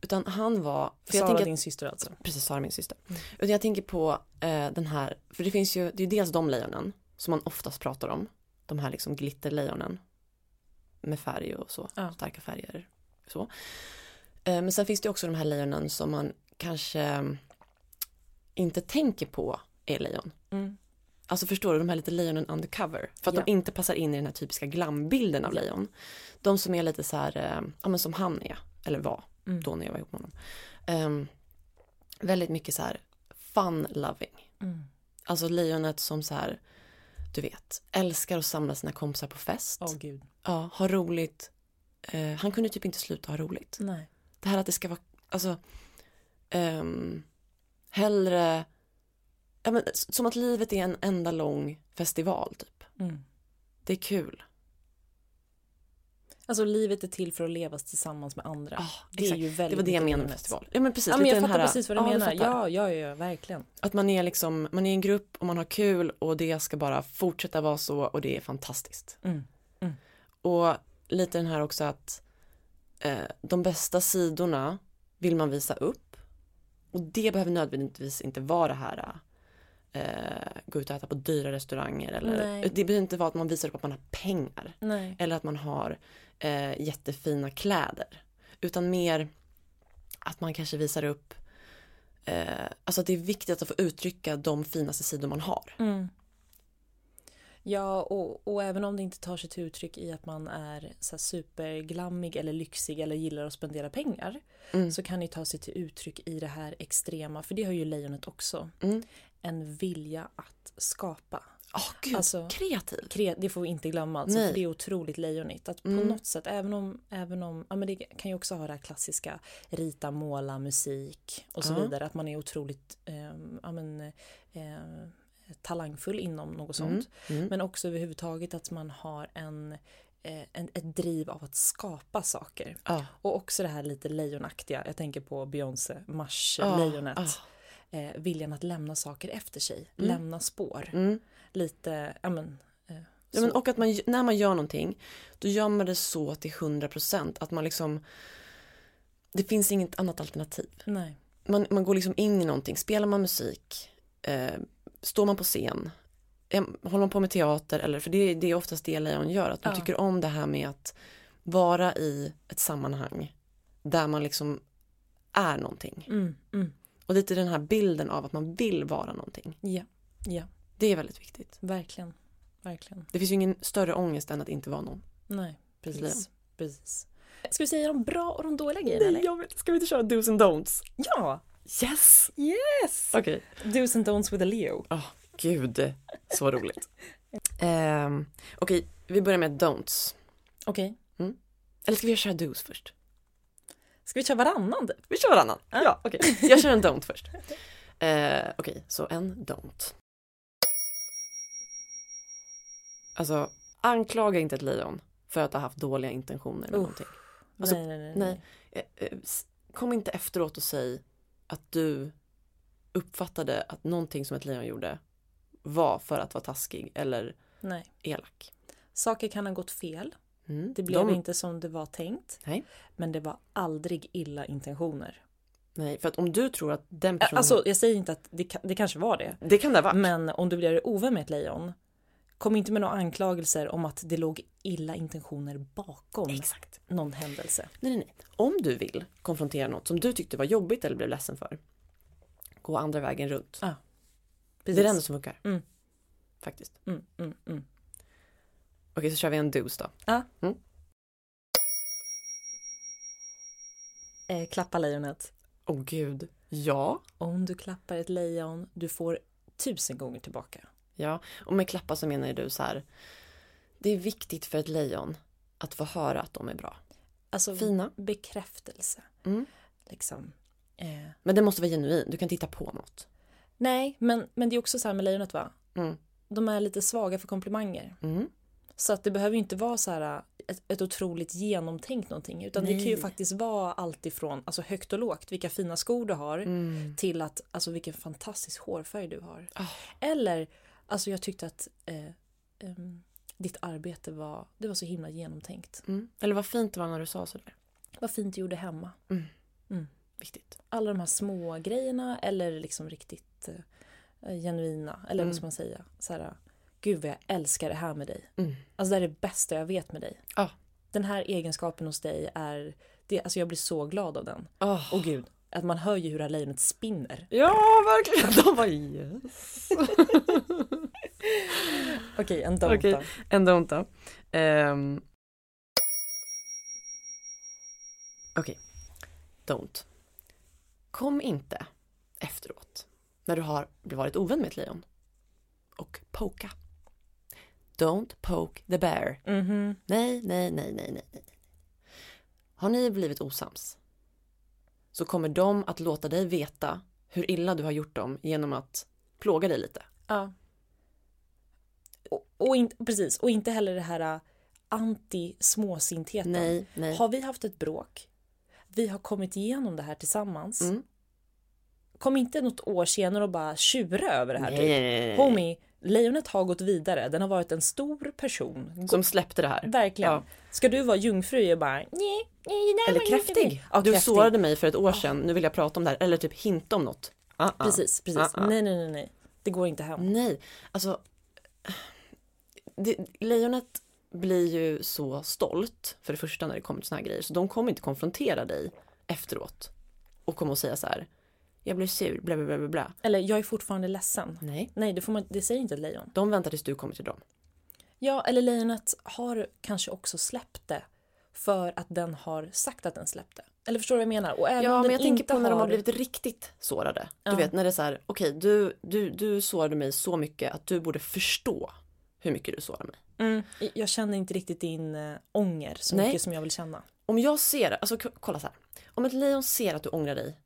Utan han var... För jag Sara tänker din syster alltså. Precis, Sara min syster. Mm. Utan jag tänker på eh, den här, för det finns ju, det är dels de lejonen som man oftast pratar om. De här liksom glitterlejonen. Med färg och så, Ja. starka färger. Så. Eh, men sen finns det också de här lejonen som man kanske mm, inte tänker på är lejon. Mm. Alltså förstår du, de här lite lejonen undercover. För att Ja. de inte passar in i den här typiska glambilden av lejon. De som är lite så här, eh, ja men som han är, eller var, Mm. då när jag var ihop med honom. Ehm, väldigt mycket så här fun loving. Mm. Alltså lejonet som så här, du vet, älskar att samla sina kompisar på fest. Åh gud. Ja, ha roligt. Eh, han kunde typ inte sluta ha roligt. Nej. Det här att det ska vara, alltså, um, hellre, ja, men, som att livet är en enda lång festival typ. Mm. Det är kul. Alltså livet är till för att levas tillsammans med andra. Ja, det är ju väldigt Det var det jag menade med festival. Ja men precis, Ja, men jag fattar här, precis vad du ja, menar. Ja, ja, ja, verkligen. Att man är liksom, man är en grupp och man har kul och det ska bara fortsätta vara så och det är fantastiskt. Mm. Och lite den här också att eh, de bästa sidorna vill man visa upp. Och det behöver nödvändigtvis inte vara det här eh, gå ut och äta på dyra restauranger eller Nej. det behöver inte vara att man visar upp att man har pengar Nej. eller att man har eh, jättefina kläder utan mer att man kanske visar upp eh, alltså att det är viktigt att få uttrycka de finaste sidor man har. Mm. Ja, och, och även om det inte tar sig till uttryck i att man är så superglammig eller lyxig eller gillar att spendera pengar Mm. så kan det ta sig till uttryck i det här extrema, för det har ju lejonet också. Mm. En vilja att skapa. Åh gud, Alltså- kreativ. Kre- Det får vi inte glömma, alltså, Nej. för det är otroligt lejonigt. Att på Mm. något sätt, även om, även om ja, men det kan ju också ha det här klassiska rita, måla, musik och så vidare. Att man är otroligt ehm, ja, men, eh, talangfull inom något sånt. Mm. Mm. Men också överhuvudtaget att man har en, eh, en, ett driv av att skapa saker. Ja. Och också det här lite lejonaktiga, jag tänker på Beyoncé, Mars, Ja, lejonet. ja. Eh, viljan att lämna saker efter sig, Mm. lämna spår. Mm. Lite, ja men. Eh, Ja, men, och att man, när man gör någonting, då gör man det så till 100% att man liksom, det finns inget annat alternativ. Nej. Man, man går liksom in i någonting, spelar man musik, eh, står man på scen, håller man på med teater, eller, för det, det är oftast det Lejon gör, att man Ja. tycker om det här med att vara i ett sammanhang där man liksom är någonting. Mm, mm. Och lite den här bilden av att man vill vara någonting. Ja, ja, Det är väldigt viktigt. verkligen. verkligen. Det finns ju ingen större ångest än att inte vara någon. Nej, precis. Lejon. precis. Ska vi säga de bra och de dåliga grejerna? eller? jag vet. Ska vi inte köra dos and don'ts? Ja! Yes! Yes! Okej. Do's and don'ts with a Leo. Åh, gud. Så roligt. um, Okej, vi börjar med don'ts. Okej. Eller ska vi köra dos först? Ska vi köra varannan? typ? Vi kör varannan. Ja, okej. Jag kör en don't först. Eh, okej, så en don't. Alltså, anklaga inte ett lejon för att ha haft dåliga intentioner med någonting. Alltså, nej, nej, nej. nej. Eh, eh, Kom inte efteråt och säg att du uppfattade att någonting som ett lejon gjorde var för att vara taskig eller nej. elak. Saker kan ha gått fel. Mm. Det blev De- inte som det var tänkt. Nej. Men det var aldrig illa intentioner. Nej, för att om du tror att den personen... Alltså, jag säger inte att det, det kanske var det. det kan det ha varit. Men om du blir ovän med ett lejon, kom inte med några anklagelser om att det låg illa intentioner bakom Exakt. någon händelse. Nej, nej, nej. Om du vill konfrontera något som du tyckte var jobbigt eller blev ledsen för, gå andra vägen runt. Ja, Det är det enda som funkar. Mm. Faktiskt. Mm, mm, mm. Okej, så kör vi en dos då. Ja. Mm. Eh, klappa lejonet. Åh gud. Ja. Om du klappar ett lejon, du får tusen gånger tillbaka. Ja. Och med klappa så menar du så här. Det är viktigt för ett lejon att få höra att de är bra. Alltså Fina. bekräftelse. Mm. Liksom. Eh, Men det måste vara genuin. Du kan titta på något. nej, men, men det är också så här med lejonet va? Mm. De är lite svaga för komplimanger. Mm. Så att det behöver ju inte vara så här ett, ett otroligt genomtänkt någonting. Utan det kan ju Nej. faktiskt vara allt ifrån alltså högt och lågt, vilka fina skor du har, Mm. till att alltså vilken fantastisk hårfärg du har. Ah. Eller, alltså jag tyckte att eh, ehm, ditt arbete var, det var så himla genomtänkt. Mm. Eller vad fint det var när du sa sådär. Vad fint du gjorde hemma. Viktigt. Alla de här små grejerna eller liksom riktigt eh, genuina. Eller Mm. vad ska man säga? Så här, Gud vad jag älskar det här med dig. Mm. Alltså det här är det bästa jag vet med dig. Ja. Den här egenskapen hos dig är, det, alltså jag blir så glad av den. Oh. Och gud, att man hör ju hur det här lejonet spinner. Ja, verkligen. De bara yes. Okej, en don't Okej. då. En don't då. Ehm. Okej, don't. Kom inte efteråt när du har varit ovän med ett lejon och poka. Don't poke the bear. Mhm. Nej, nej, nej, nej, nej, nej. Har ni blivit osams så kommer de att låta dig veta hur illa du har gjort dem genom att plåga dig lite. Ja. Och, och inte, precis, och inte heller det här äh, anti-småsintheten. Nej, nej. Har vi haft ett bråk, vi har kommit igenom det här tillsammans. Mm. Kom inte något år senare och bara tjura över det här. Nej, typ. nej, nej, nej. Homie, lejonet har gått vidare. Den har varit en stor person. Som släppte det här. Verkligen. Ja. Ska du vara jungfru och bara nej, nej, Eller var inte det." kräftig. Ja, du kräftig. sårade mig för ett år sedan, nu vill jag prata om det här. Eller typ hinta om något. Ah, ah. Precis, precis. Ah, ah. Nej, nej, nej, nej. Det går inte hem. Nej, alltså. Det, lejonet blir ju så stolt för det första när det kommer till såna här grejer. Så de kommer inte konfrontera dig efteråt. Och kommer att säga så här. Jag blev sur, bla bla bla bla. Eller jag är fortfarande ledsen. Nej, Nej, det, får man, det säger inte ett lejon. de väntar tills du kommer till dem. Ja, eller lejonet har kanske också släppt det för att den har sagt att den släppte. Eller förstår du vad jag menar? Och även Ja, om men jag tänker på när de har har- blivit riktigt sårade. Du Ja. vet när det är så här, okej du, du, du sårade mig så mycket att du borde förstå hur mycket du sårar mig. Mm, jag känner inte riktigt din äh, ånger så Nej. mycket som jag vill känna. Om jag ser, alltså kolla så här. Om ett lejon ser att du ångrar dig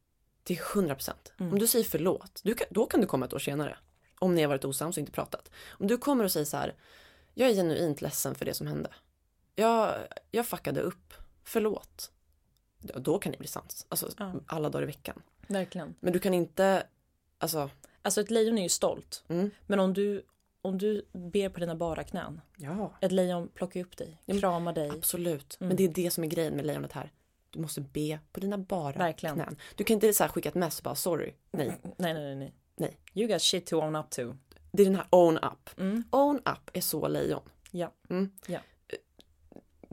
till 100%. Mm. Om du säger förlåt, du kan, då kan du komma ett år senare. Om ni har varit osams och inte pratat. Om du kommer och säger så här. Jag är genuint ledsen för det som hände. Jag, jag fuckade upp. Förlåt. Då kan ni bli sams. Alltså Ja. alla dagar i veckan. Verkligen. Men du kan inte, alltså. Alltså ett lejon är ju stolt. Mm. Men om du, om du ber på dina bara knän. Ja. Ett lejon plockar upp dig, kramar dig. Absolut. Mm. Men det är det som är grejen med lejonet här. Du måste be på dina bara Verkligen. knän. Du kan inte så skicka ett mess och bara sorry. Nej. Nej, nej, nej, nej. Nej. You got shit to own up to. Det är den här own up. Mm. Own up är så lejon. Ja. Mm. Ja.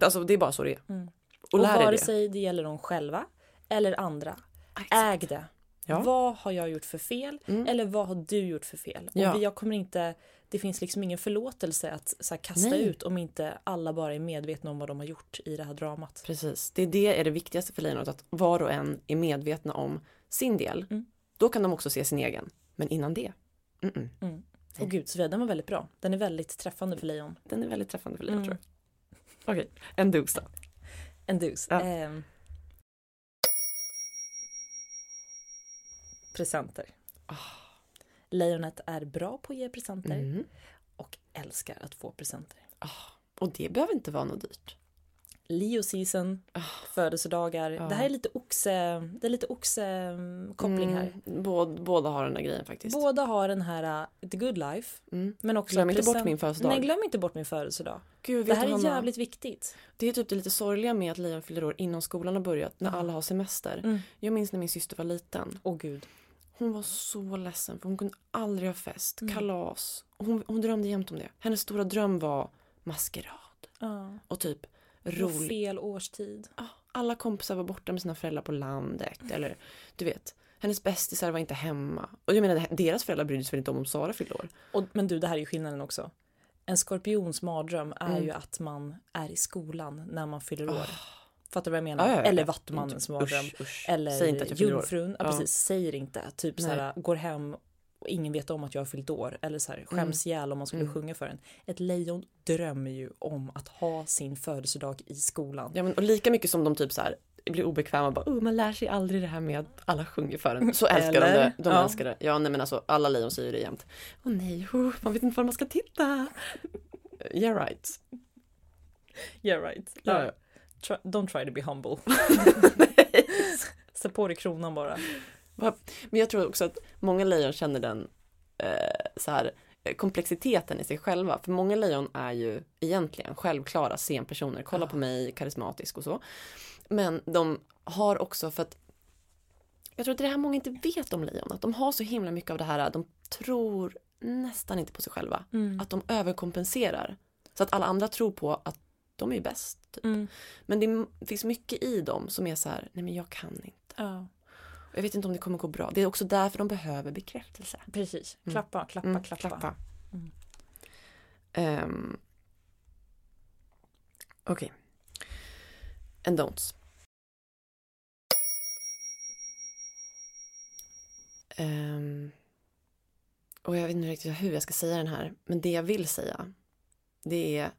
Alltså det är bara så det är. Mm. Och, Och lär vare det. sig det gäller dem själva eller andra. Exakt. Äg det. Ja. Vad har jag gjort för fel? Mm. Eller vad har du gjort för fel? Ja. Och jag kommer inte, det finns liksom ingen förlåtelse att här, kasta Nej. ut om inte alla bara är medvetna om vad de har gjort i det här dramat. Precis, det är det är det viktigaste för lejonet, att var och en är medvetna om sin del. Mm. Då kan de också se sin egen. Men innan det. Mm. Och gud, Sofia, den var väldigt bra. Den är väldigt träffande för lejon. den är väldigt träffande för lejon Mm. tror jag. Okej, en dos då. En dus. Ja. Ehm. Presenter. Lejonet är bra på att ge presenter Mm. och älskar att få presenter. Och det behöver inte vara något dyrt. Leo season, födelsedagar. Ja. Det här är lite oxe, det är lite oxe-koppling här. Mm, båda, båda har den där grejen faktiskt. Båda har den här uh, the good life. Mm. Men också Glöm inte bort min födelsedag. Nej, glöm inte bort min födelsedag. Gud, Det här är jävligt viktigt. Det är typ det lite sorgliga med att lejon fyller år innan skolan har börjat, när alla har semester. Mm. Jag minns när min syster var liten. Åh gud. Hon var så ledsen för hon kunde aldrig ha fest, Mm. kalas. Hon, hon drömde jämt om det. Hennes stora dröm var maskerad Ja. och typ rolig. fel årstid. Alla kompisar var borta med sina föräldrar på landet. Eller du vet, hennes bästisar var inte hemma. Och jag menar, deras föräldrar brydde sig väl inte om om Sara fyllde år. Och, men du, det här är ju skillnaden också. En skorpions mardröm är Mm. ju att man är i skolan när man fyller år. Ah. Fattar du vad jag menar? Ja, ja. Eller vattumannens mardröm. Eller Säg inte att jungfrun. Ja, precis. Säger inte. Typ Nej. såhär, går hem och ingen vet om att jag har fyllt år. Eller så här, skäms ihjäl om man skulle Mm. sjunga för en. Ett lejon drömmer ju om att ha sin födelsedag i skolan. Ja, men, och lika mycket som de typ så här blir obekväma och bara oh, man lär sig aldrig det här med att alla sjunger för en. Så älskar de Eller? det. De Ja. älskar det. Ja nej men alltså alla lejon säger det jämt. Åh nej, oh, man vet inte var man ska titta. Yeah right. Yeah right. Ja, ja. Try, don't try to be humble. Sätt på dig kronan bara. Men jag tror också att många lejon känner den eh, så här, eh, komplexiteten i sig själva. För många lejon är ju egentligen självklara scenpersoner. Kolla på mig, karismatisk och så. Men de har också för att jag tror att det här många inte vet om lejon. Att de har så himla mycket av det här, de tror nästan inte på sig själva. Mm. Att de överkompenserar. Så att alla andra tror på att de är bäst. Typ. Mm. Men det finns mycket i dem som är så här, nej men jag kan inte. Ja, Jag vet inte om det kommer gå bra. Det är också därför de behöver bekräftelse. precis. Mm. Klappa, klappa, Mm, klappa. Mm. Ehm, Okej. En don'ts. Ehm, och jag vet inte riktigt hur jag ska säga den här. Men det jag vill säga. Det är.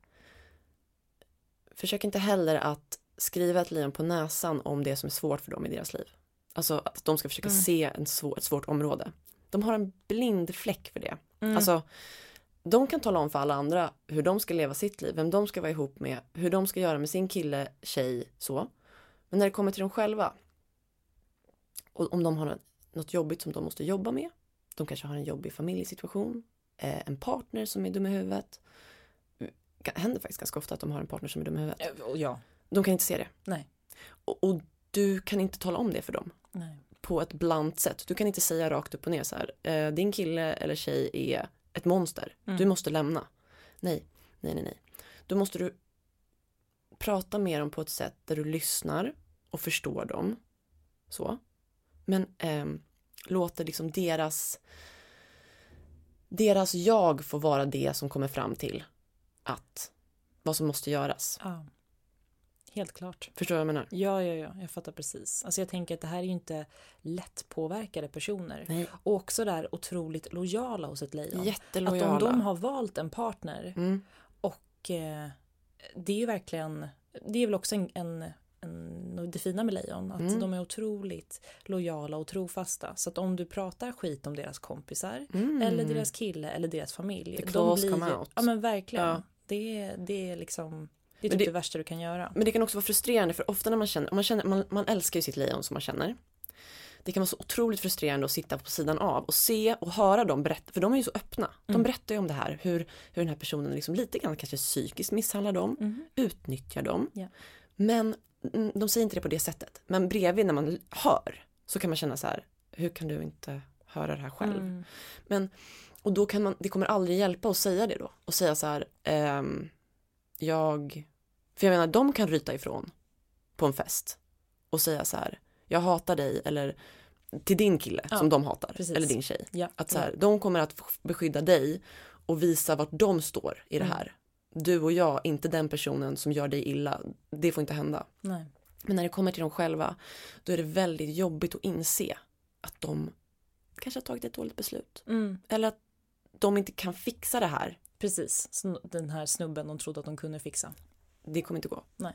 Försök inte heller att skriva ett lejon på näsan om det som är svårt för dem i deras liv. Alltså att de ska försöka Mm. se en svår, ett svårt område. De har en blind fläck för det. Mm. Alltså, de kan tala om för alla andra hur de ska leva sitt liv, vem de ska vara ihop med, hur de ska göra med sin kille, tjej, så. Men när det kommer till dem själva, och om de har något- jobbigt som de måste jobba med, de kanske har en jobbig familjesituation, eh, en partner som är dum i huvudet. Händer faktiskt ganska ofta att de har en partner som är dum i huvudet. Eh, Ja, De kan inte se det. nej. Och, och du kan inte tala om det för dem nej. på ett blant sätt. Du kan inte säga rakt upp och ner så här. Eh, din kille eller tjej är ett monster. Mm. Du måste lämna. Nej, nej, nej, nej. Då måste du prata med dem på ett sätt där du lyssnar och förstår dem. Så. Men ehm, låter liksom deras deras jag få vara det som kommer fram till att vad som måste göras. Ja. Helt klart. Förstår du vad jag menar? Ja, ja, ja, jag fattar precis. Alltså jag tänker att det här är ju inte lättpåverkade personer. Nej. Och också där otroligt lojala hos ett lejon. Jättelojala. Att om de har valt en partner mm. och eh, det är ju verkligen, det är väl också en, en, en det fina med lejon, att Mm. de är otroligt lojala och trofasta. Så att om du pratar skit om deras kompisar Mm. eller deras kille eller deras familj. The de blir come out. Ja men verkligen. Ja. Det, är- det är liksom, det är typ det- det, värsta du kan göra. Men det kan också vara frustrerande för ofta när man känner, man, känner man, man älskar ju sitt lejon som man känner. Det kan vara så otroligt frustrerande att sitta på sidan av och se och höra dem berätta, för de är ju så öppna. De Mm. berättar ju om det här, hur, hur den här personen liksom lite grann kanske psykiskt misshandlar dem, Mhm. utnyttjar dem. Ja. Men mm, de säger inte det på det sättet. Men bredvid när man hör så kan man känna så här, hur kan du inte höra det här själv? Mm. Men, och då kan man, det kommer aldrig hjälpa att säga det då. Och säga så här, ehm, jag, för jag menar de kan ryta ifrån på en fest och säga så här, jag hatar dig eller till din kille Ja, som de hatar, precis. eller din tjej. Ja, Att så här, ja. de kommer att beskydda dig och visa vart de står i det Mm. här. Du och jag, inte den personen som gör dig illa. Det får inte hända. Nej. Men när det kommer till dem själva, då är det väldigt jobbigt att inse att de kanske har tagit ett dåligt beslut. Mm, Eller att de inte kan fixa det här. precis, den här snubben de trodde att de kunde fixa. Det kommer inte gå. Nej.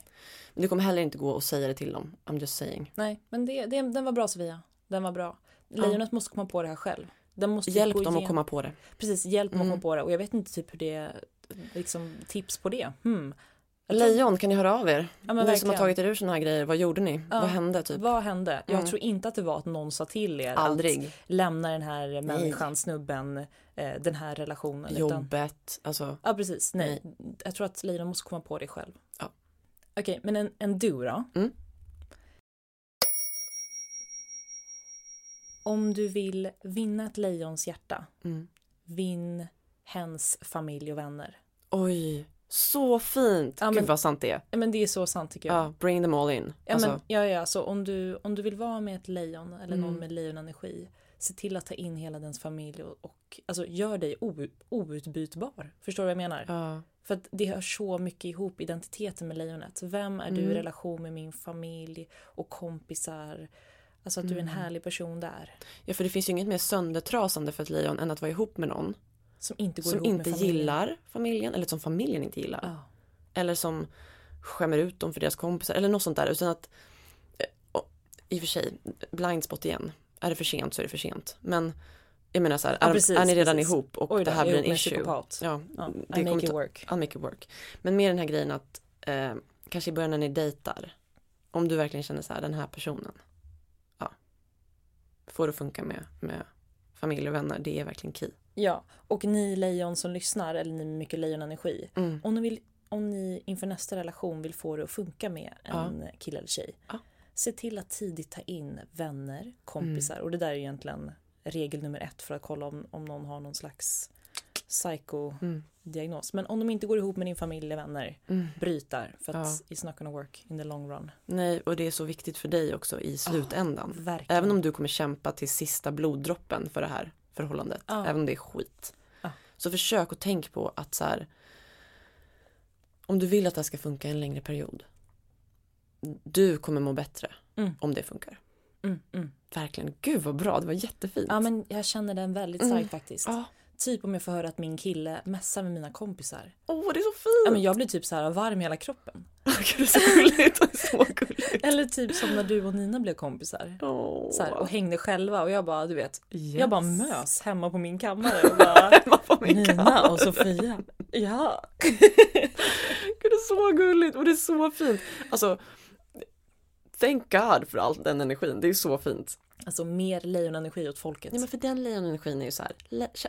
Men det kommer heller inte gå att säga det till dem. I'm just saying. Nej, men det, det, den var bra Sofia. Den var bra. Lejonet måste komma på det här själv. Den måste Hjälp dem att igenom- komma på det. Precis, hjälp dem att Mm. komma på det. Och jag vet inte typ hur det, liksom tips på det. Hmm. Jag Lejon, kan ni höra av er? Ja, ni som har verkligen. tagit er ur såna här grejer, vad gjorde ni? Ja. Vad hände typ? Vad hände? Jag Mm. tror inte att det var att någon sa till er Aldrig. att lämna den här människan, snubben, eh, den här relationen. Utan, Jobbet, alltså. ja precis, nej. Jag tror att lejonet måste komma på det själv. Ja. Okej, men en, en du då? Mm. Om du vill vinna ett lejons hjärta, Mm. vinn hens familj och vänner. Oj, så fint! Ja, Gud men- vad sant det är. Ja, men det är så sant tycker jag. Ja, bring them all in. Ja, Alltså, men, ja, ja, så om du, om du vill vara med ett lejon eller någon Mm. med lejonenergi, se till att ta in hela dens familj och, och alltså, gör dig outbytbar. Förstår du vad jag menar? ja. För att det hör så mycket ihop identiteten med lejonet. Vem är du i Mm. relation med min familj och kompisar? Alltså att du är en Mm. härlig person där. ja, för det finns ju inget mer söndertrasande för ett lejon än att vara ihop med någon Som inte går som inte familjen. gillar familjen eller som familjen inte gillar. Ja. Eller som skämmer ut dem för deras kompisar eller något sånt där. Utan att, eh, och, i och för sig, blindspot igen. Är det för sent så är det för sent. Men jag menar så här, Ja, precis, är ni redan precis. ihop och Oj det då, här blir en med issue. Ja, Ja, det I make it work. I'll make it work. Men mer den här grejen att eh, kanske i början när ni dejtar. Om du verkligen känner så här, den här personen. Ja. Får det funka med, med familj och vänner. Det är verkligen key. Ja, och ni lejon som lyssnar, eller ni med mycket lejonenergi. Mm. Om ni, vill, om ni inför nästa relation vill få det att funka med en kille eller tjej. Ja. Se till att tidigt ta in vänner, kompisar. Mm. Och det där är egentligen regel nummer ett för att kolla om, om någon har någon slags psyko-diagnos. Mm. Men om de inte går ihop med din familj eller vänner, Mm. bryt där. För att Ja. it's not gonna work in the long run. Nej, och det är så viktigt för dig också i slutändan. Verkligen. Även om du kommer kämpa till sista bloddroppen för det här förhållandet. Ja. Även om det är skit. Ja. Så försök att tänk på att så här. Om du vill att det här ska funka en längre period. Du kommer må bättre Mm. om det funkar. Mm, mm. Verkligen. Gud vad bra, det var jättefint. Ja men jag känner den väldigt starkt Mm. faktiskt. Ja. Typ om jag får höra att min kille messar med mina kompisar. Åh, det är så fint! Ja, men jag blir typ så här varm i hela kroppen. Gud, det är så gulligt. Så gulligt. Eller typ som när du och Nina blev kompisar. Åh. Så här, och hängde själva och jag bara, du vet, Yes. jag bara mös hemma på min kammare och bara Hemma på min Nina kammare. och Sofia. Ja. Gud, det är så gulligt och det är så fint. Alltså, thank God för all den energin. Det är så fint. Alltså mer lejonenergi åt folket. Nej men för den lejonenergin är ju så här,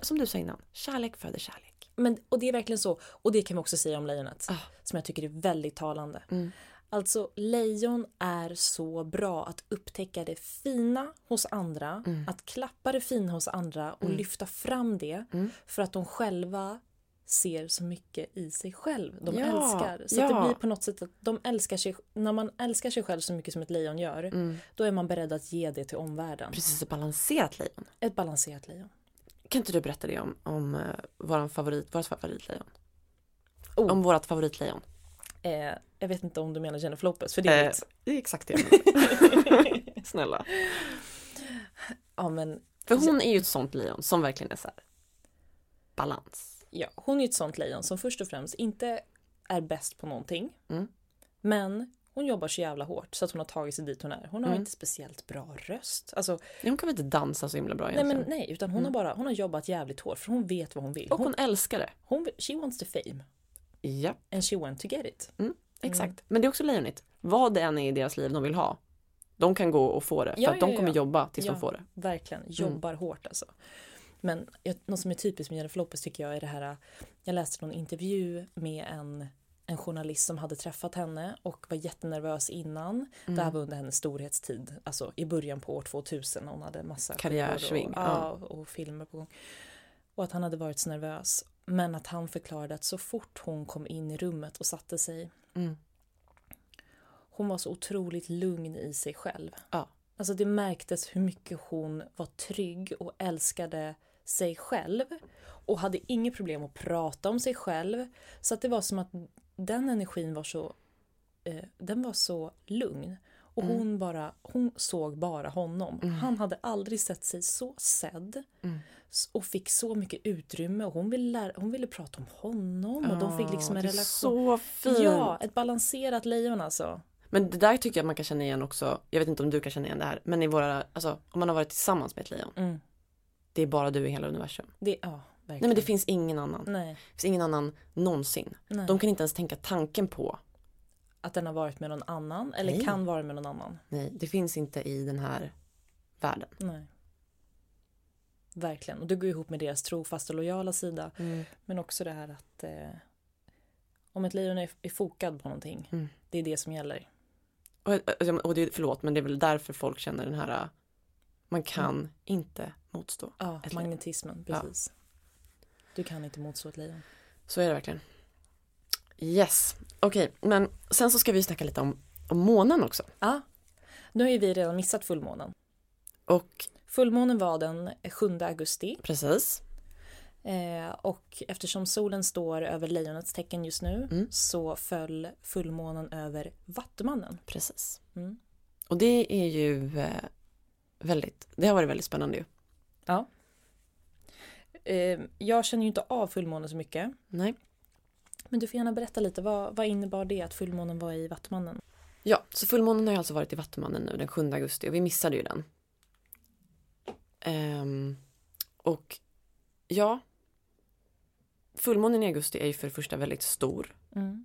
som du sa innan, kärlek föder kärlek. Men, och det är verkligen så. Och det kan vi också säga om lejonet. Ah. Som jag tycker är väldigt talande. Mm. Alltså lejon är så bra att upptäcka det fina hos andra. Mm. Att klappa det fina hos andra och lyfta fram det. Mm. För att de själva ser så mycket i sig själv. De Ja, älskar. Så ja. det blir på något sätt att de älskar sig. När man älskar sig själv så mycket som ett lejon gör. Mm. Då är man beredd att ge det till omvärlden. Precis, ett balanserat lejon. Ett balanserat lejon. Kan inte du berätta det om, om uh, favorit, vårt favoritlejon? Oh. Om vårt favoritlejon. Eh, jag vet inte om du menar Jennifer Lopez. För det är Eh, mitt. det är exakt det jag menar. Snälla. Ja men För hon är ju ett sånt lejon som verkligen är så här balans. Ja, hon är ett sånt lejon som först och främst inte är bäst på någonting. Mm. Men hon jobbar så jävla hårt så att hon har tagit sig dit hon är. Hon har Mm. inte speciellt bra röst. Alltså, Hon kan väl inte dansa så himla bra nej egentligen? men nej, utan hon har bara hon har jobbat jävligt hårt för hon vet vad hon vill. Och Hon, hon älskar det. hon, she wants the fame Ja, and she went to get it. mm, exakt. Men det är också lejonigt. Vad det än är i deras liv de vill ha. De kan gå och få det. För Ja, att de ja, kommer ja. jobba tills de får det. Verkligen, jobbar hårt alltså. Men jag, något som är typiskt med Jennifer Lopez tycker jag är det här. Jag läste någon intervju med en, en journalist som hade träffat henne och var jättenervös innan. Det här var under hennes storhetstid, alltså i början på år 2000. Hon hade massa Karriärsving, och, ja, och filmer på gång. Och att han hade varit så nervös. Men att han förklarade att så fort hon kom in i rummet och satte sig Mm. hon var så otroligt lugn i sig själv. Ja. Alltså det märktes hur mycket hon var trygg och älskade sig själv. Och hade inget problem att prata om sig själv. Så att det var som att den energin var så, eh, den var så lugn. Och Mm. hon, bara, hon såg bara honom. Han hade aldrig sett sig så sedd. Mm. Och fick så mycket utrymme. Och hon ville, lära, hon ville prata om honom. Och de fick liksom en relation. Så fint. Ja, ett balanserat lejon alltså. Men det där tycker jag man kan känna igen också. Jag vet inte om du kan känna igen det här. Men i våra, alltså om man har varit tillsammans med ett lejon. Mm. Det är bara du i hela universum. Det, ja, verkligen. Nej men det finns ingen annan. Nej, Det finns ingen annan någonsin. nej. De kan inte ens tänka tanken på. Att den har varit med någon annan. Eller Nej. kan vara med någon annan. Nej, det finns inte i den här världen. Nej. Verkligen. Och det går ihop med deras trofasta och lojala sida. Men också det här att eh, om ett lejon är, är fokad på någonting. Mm. Det är det som gäller. Och, och- det, förlåt, men det är väl därför folk känner den här, äh, man kan inte motstå. Ja, Ett lejon. magnetismen. Precis. Du kan inte motstå ett lejon. Så är det verkligen. Yes, okej, men sen så ska vi snacka lite om, om månen också. Ja. Nu har ju vi redan missat fullmånen. Och Fullmånen var den 7 augusti. precis, Eh, och eftersom solen står över lejonets tecken just nu Mm. så föll fullmånen över Vattumannen. precis. Mm. Och det är ju eh, väldigt, det har varit väldigt spännande ju. Ja. Eh, jag känner ju inte av fullmånen så mycket. Nej. Men du får gärna berätta lite, vad, vad innebar det att fullmånen var i Vattumannen? Ja, så fullmånen har ju alltså varit i Vattumannen nu den 7 augusti och vi missade ju den. Ehm, och ja, fullmånen i augusti är ju för det första väldigt stor. Mm.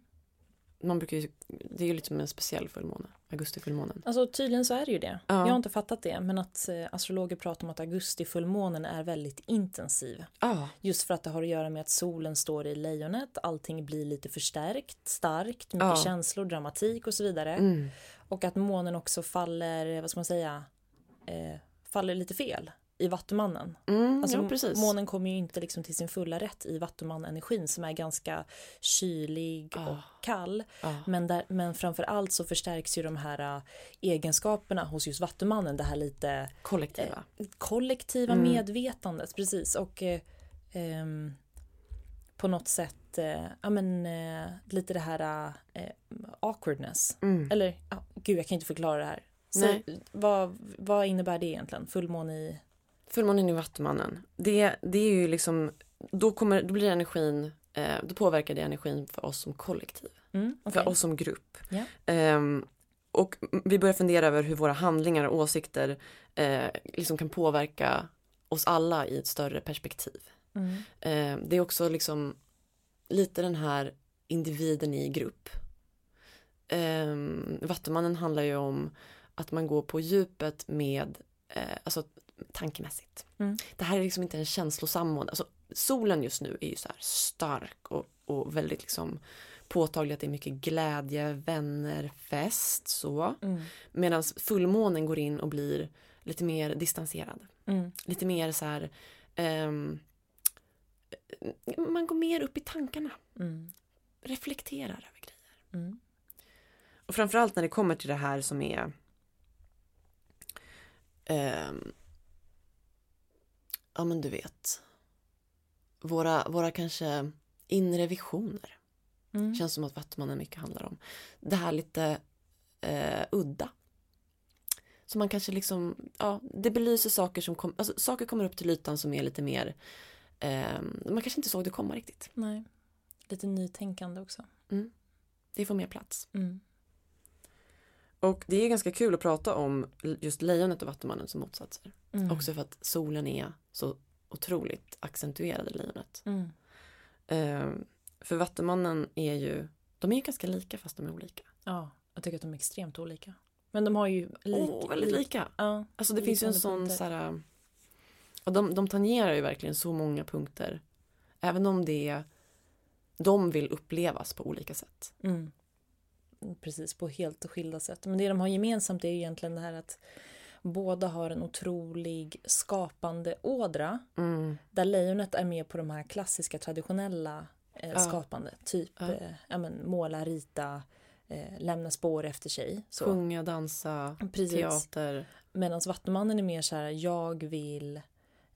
Man brukar ju, det är ju lite som en speciell fullmåne, augustifullmånen. Alltså tydligen så är det ju det. Ja. Jag har inte fattat det, men att eh, astrologer pratar om att augustifullmånen är väldigt intensiv. Ja, Just för att det har att göra med att solen står i lejonet, allting blir lite förstärkt, starkt, mycket Ja. känslor, dramatik och så vidare. mm. Och att månen också faller, vad ska man säga, eh, faller lite fel i Vattumannen. Mm, Alltså, ja, precis. Månen kommer ju inte liksom till sin fulla rätt i Vattuman-energin som är ganska kylig Ah. och kall. Ja. Men, där, men framför allt så förstärks ju de här äh, egenskaperna hos just Vattumannen. Det här lite Kollektiva. kollektiva Mm. medvetandet. Precis. Och eh, ehm, på något sätt eh, ja, men, eh, lite det här eh, awkwardness. Mm. Eller, ja, gud jag kan inte förklara det här. Så, vad, vad innebär det egentligen? Fullmåne i... Fullmånen i Vattumannen, det, det är ju liksom, då, kommer, då blir energin, eh, då påverkar det energin för oss som kollektiv, Mm, för okej. oss som grupp. Ja. Ehm, och vi börjar fundera över hur våra handlingar och åsikter eh, liksom kan påverka oss alla i ett större perspektiv. Mm. Eh, det är också liksom lite den här individen i grupp. Eh, Vattumannen handlar ju om att man går på djupet med, eh, alltså tankemässigt. Mm. Det här är liksom inte en känslosam månad. Alltså, solen just nu är ju så här stark och, och väldigt liksom påtaglig att det är mycket glädje, vänner, fest så. Mm. Medan fullmånen går in och blir lite mer distanserad Mm. lite mer så här ehm, man går mer upp i tankarna, Mm. reflekterar över grejer. Mm. Och framförallt när det kommer till det här som är ehm, ja men du vet våra, våra kanske inre visioner Mm. känns som att Vattumannen mycket handlar om. Det här lite eh, udda. Så man kanske liksom, ja, det belyser saker som kom, alltså, saker kommer upp till ytan som är lite mer, eh, man kanske inte såg det komma riktigt. Nej. Lite nytänkande också. Det får mer plats. Mm. Och det är ganska kul att prata om just lejonet och Vattumannen som motsatser. Mm. Också för att solen är så otroligt accentuerad i lejonet. Mm. Eh, för Vattumannen är ju, de är ju ganska lika fast de är olika. Ja, jag tycker att de är extremt olika. Men de har ju lik, Åh, väldigt lik- lika. Ja. Alltså det finns ju en sån så här, och de, de tangerar ju verkligen så många punkter. Även om det är, de vill upplevas på olika sätt. Mm. Precis, på helt skilda sätt. Men det de har gemensamt är ju egentligen det här att båda har en otrolig skapande ådra. Mm. Där lejonet är med på de här klassiska traditionella eh, Ja. skapande. Typ Ja. eh, ja, men, måla, rita, eh, lämna spår efter sig. Så. Sjunga, dansa, Precis. teater. Medan Vattumannen är mer så här, jag vill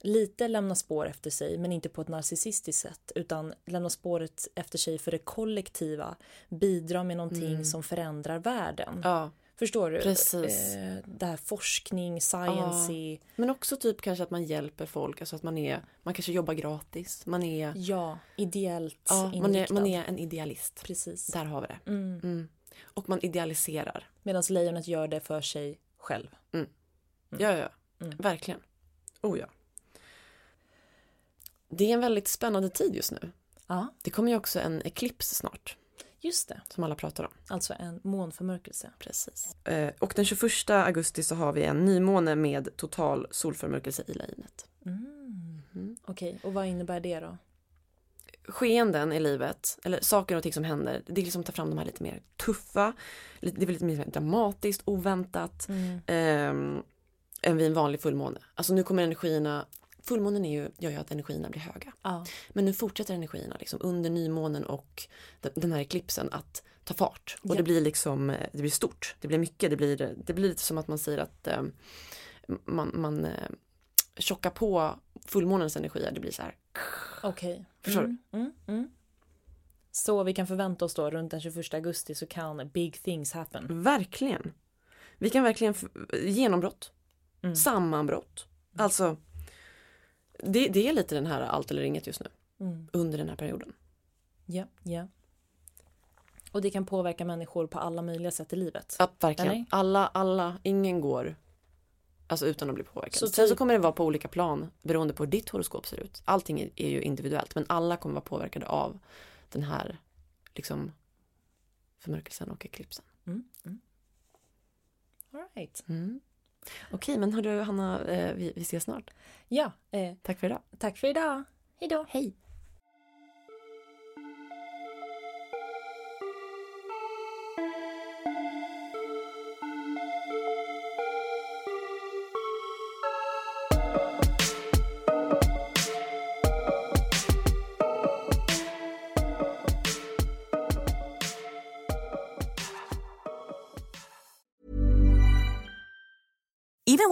lite lämna spår efter sig, men inte på ett narcissistiskt sätt, utan lämna spåret efter sig för det kollektiva, bidra med någonting som förändrar världen. Ja. Förstår du? Precis. Eh, det här forskning, science Men också typ kanske att man hjälper folk, alltså att man är, man kanske jobbar gratis, man är, ja, ideellt ja, man är, man är en idealist. Precis. Där har vi det. Mm. Mm. Och man idealiserar. Medan lejonet gör det för sig själv. Ja, ja, Mm. verkligen. Oh ja. Det är en väldigt spännande tid just nu. Ja, Det kommer ju också en eklips snart, just det. som alla pratar om. Alltså en månförmörkelse. Precis. Eh, och den 21 augusti så har vi en nymåne med total solförmörkelse i lejonet. Mm. Okej, och vad innebär det då? Skeenden i livet, eller saker och ting som händer, det är liksom ta fram de här lite mer tuffa, det är lite mer dramatiskt, oväntat, ehm, än vid en vanlig fullmåne. Alltså nu kommer energierna, fullmånen är ju, gör ju att energierna blir höga. Ja. Men nu fortsätter energierna liksom under nymånen och den- den här eklipsen att ta fart. Och Ja. det blir liksom, eh, det blir stort, det blir mycket, det blir, det blir lite som att man säger att eh, man, man eh, tjockar på fullmånens energier, det blir så här. Okej. Förstår mm. Mm. Mm. Så vi kan förvänta oss då runt den 21 augusti så kan big things happen. Verkligen. Vi kan verkligen, genombrott, Mm. sammanbrott. Alltså, det, det är lite den här allt eller inget just nu, Mm. under den här perioden. Ja, ja. Och det kan påverka människor på alla möjliga sätt i livet. Ja, verkligen. Eller? Alla, alla, ingen går alltså utan att bli påverkad. Så Sen så typ- kommer det vara på olika plan beroende på hur ditt horoskop ser ut. Allting är, är ju individuellt men alla kommer vara påverkade av den här liksom förmörkelsen och eklipsen. Mm. Mm. All right. Mm. Okej, men hördu Hanna, eh, vi, vi ses snart. Ja, eh, Tack för idag. tack för idag. Hej då. Hej.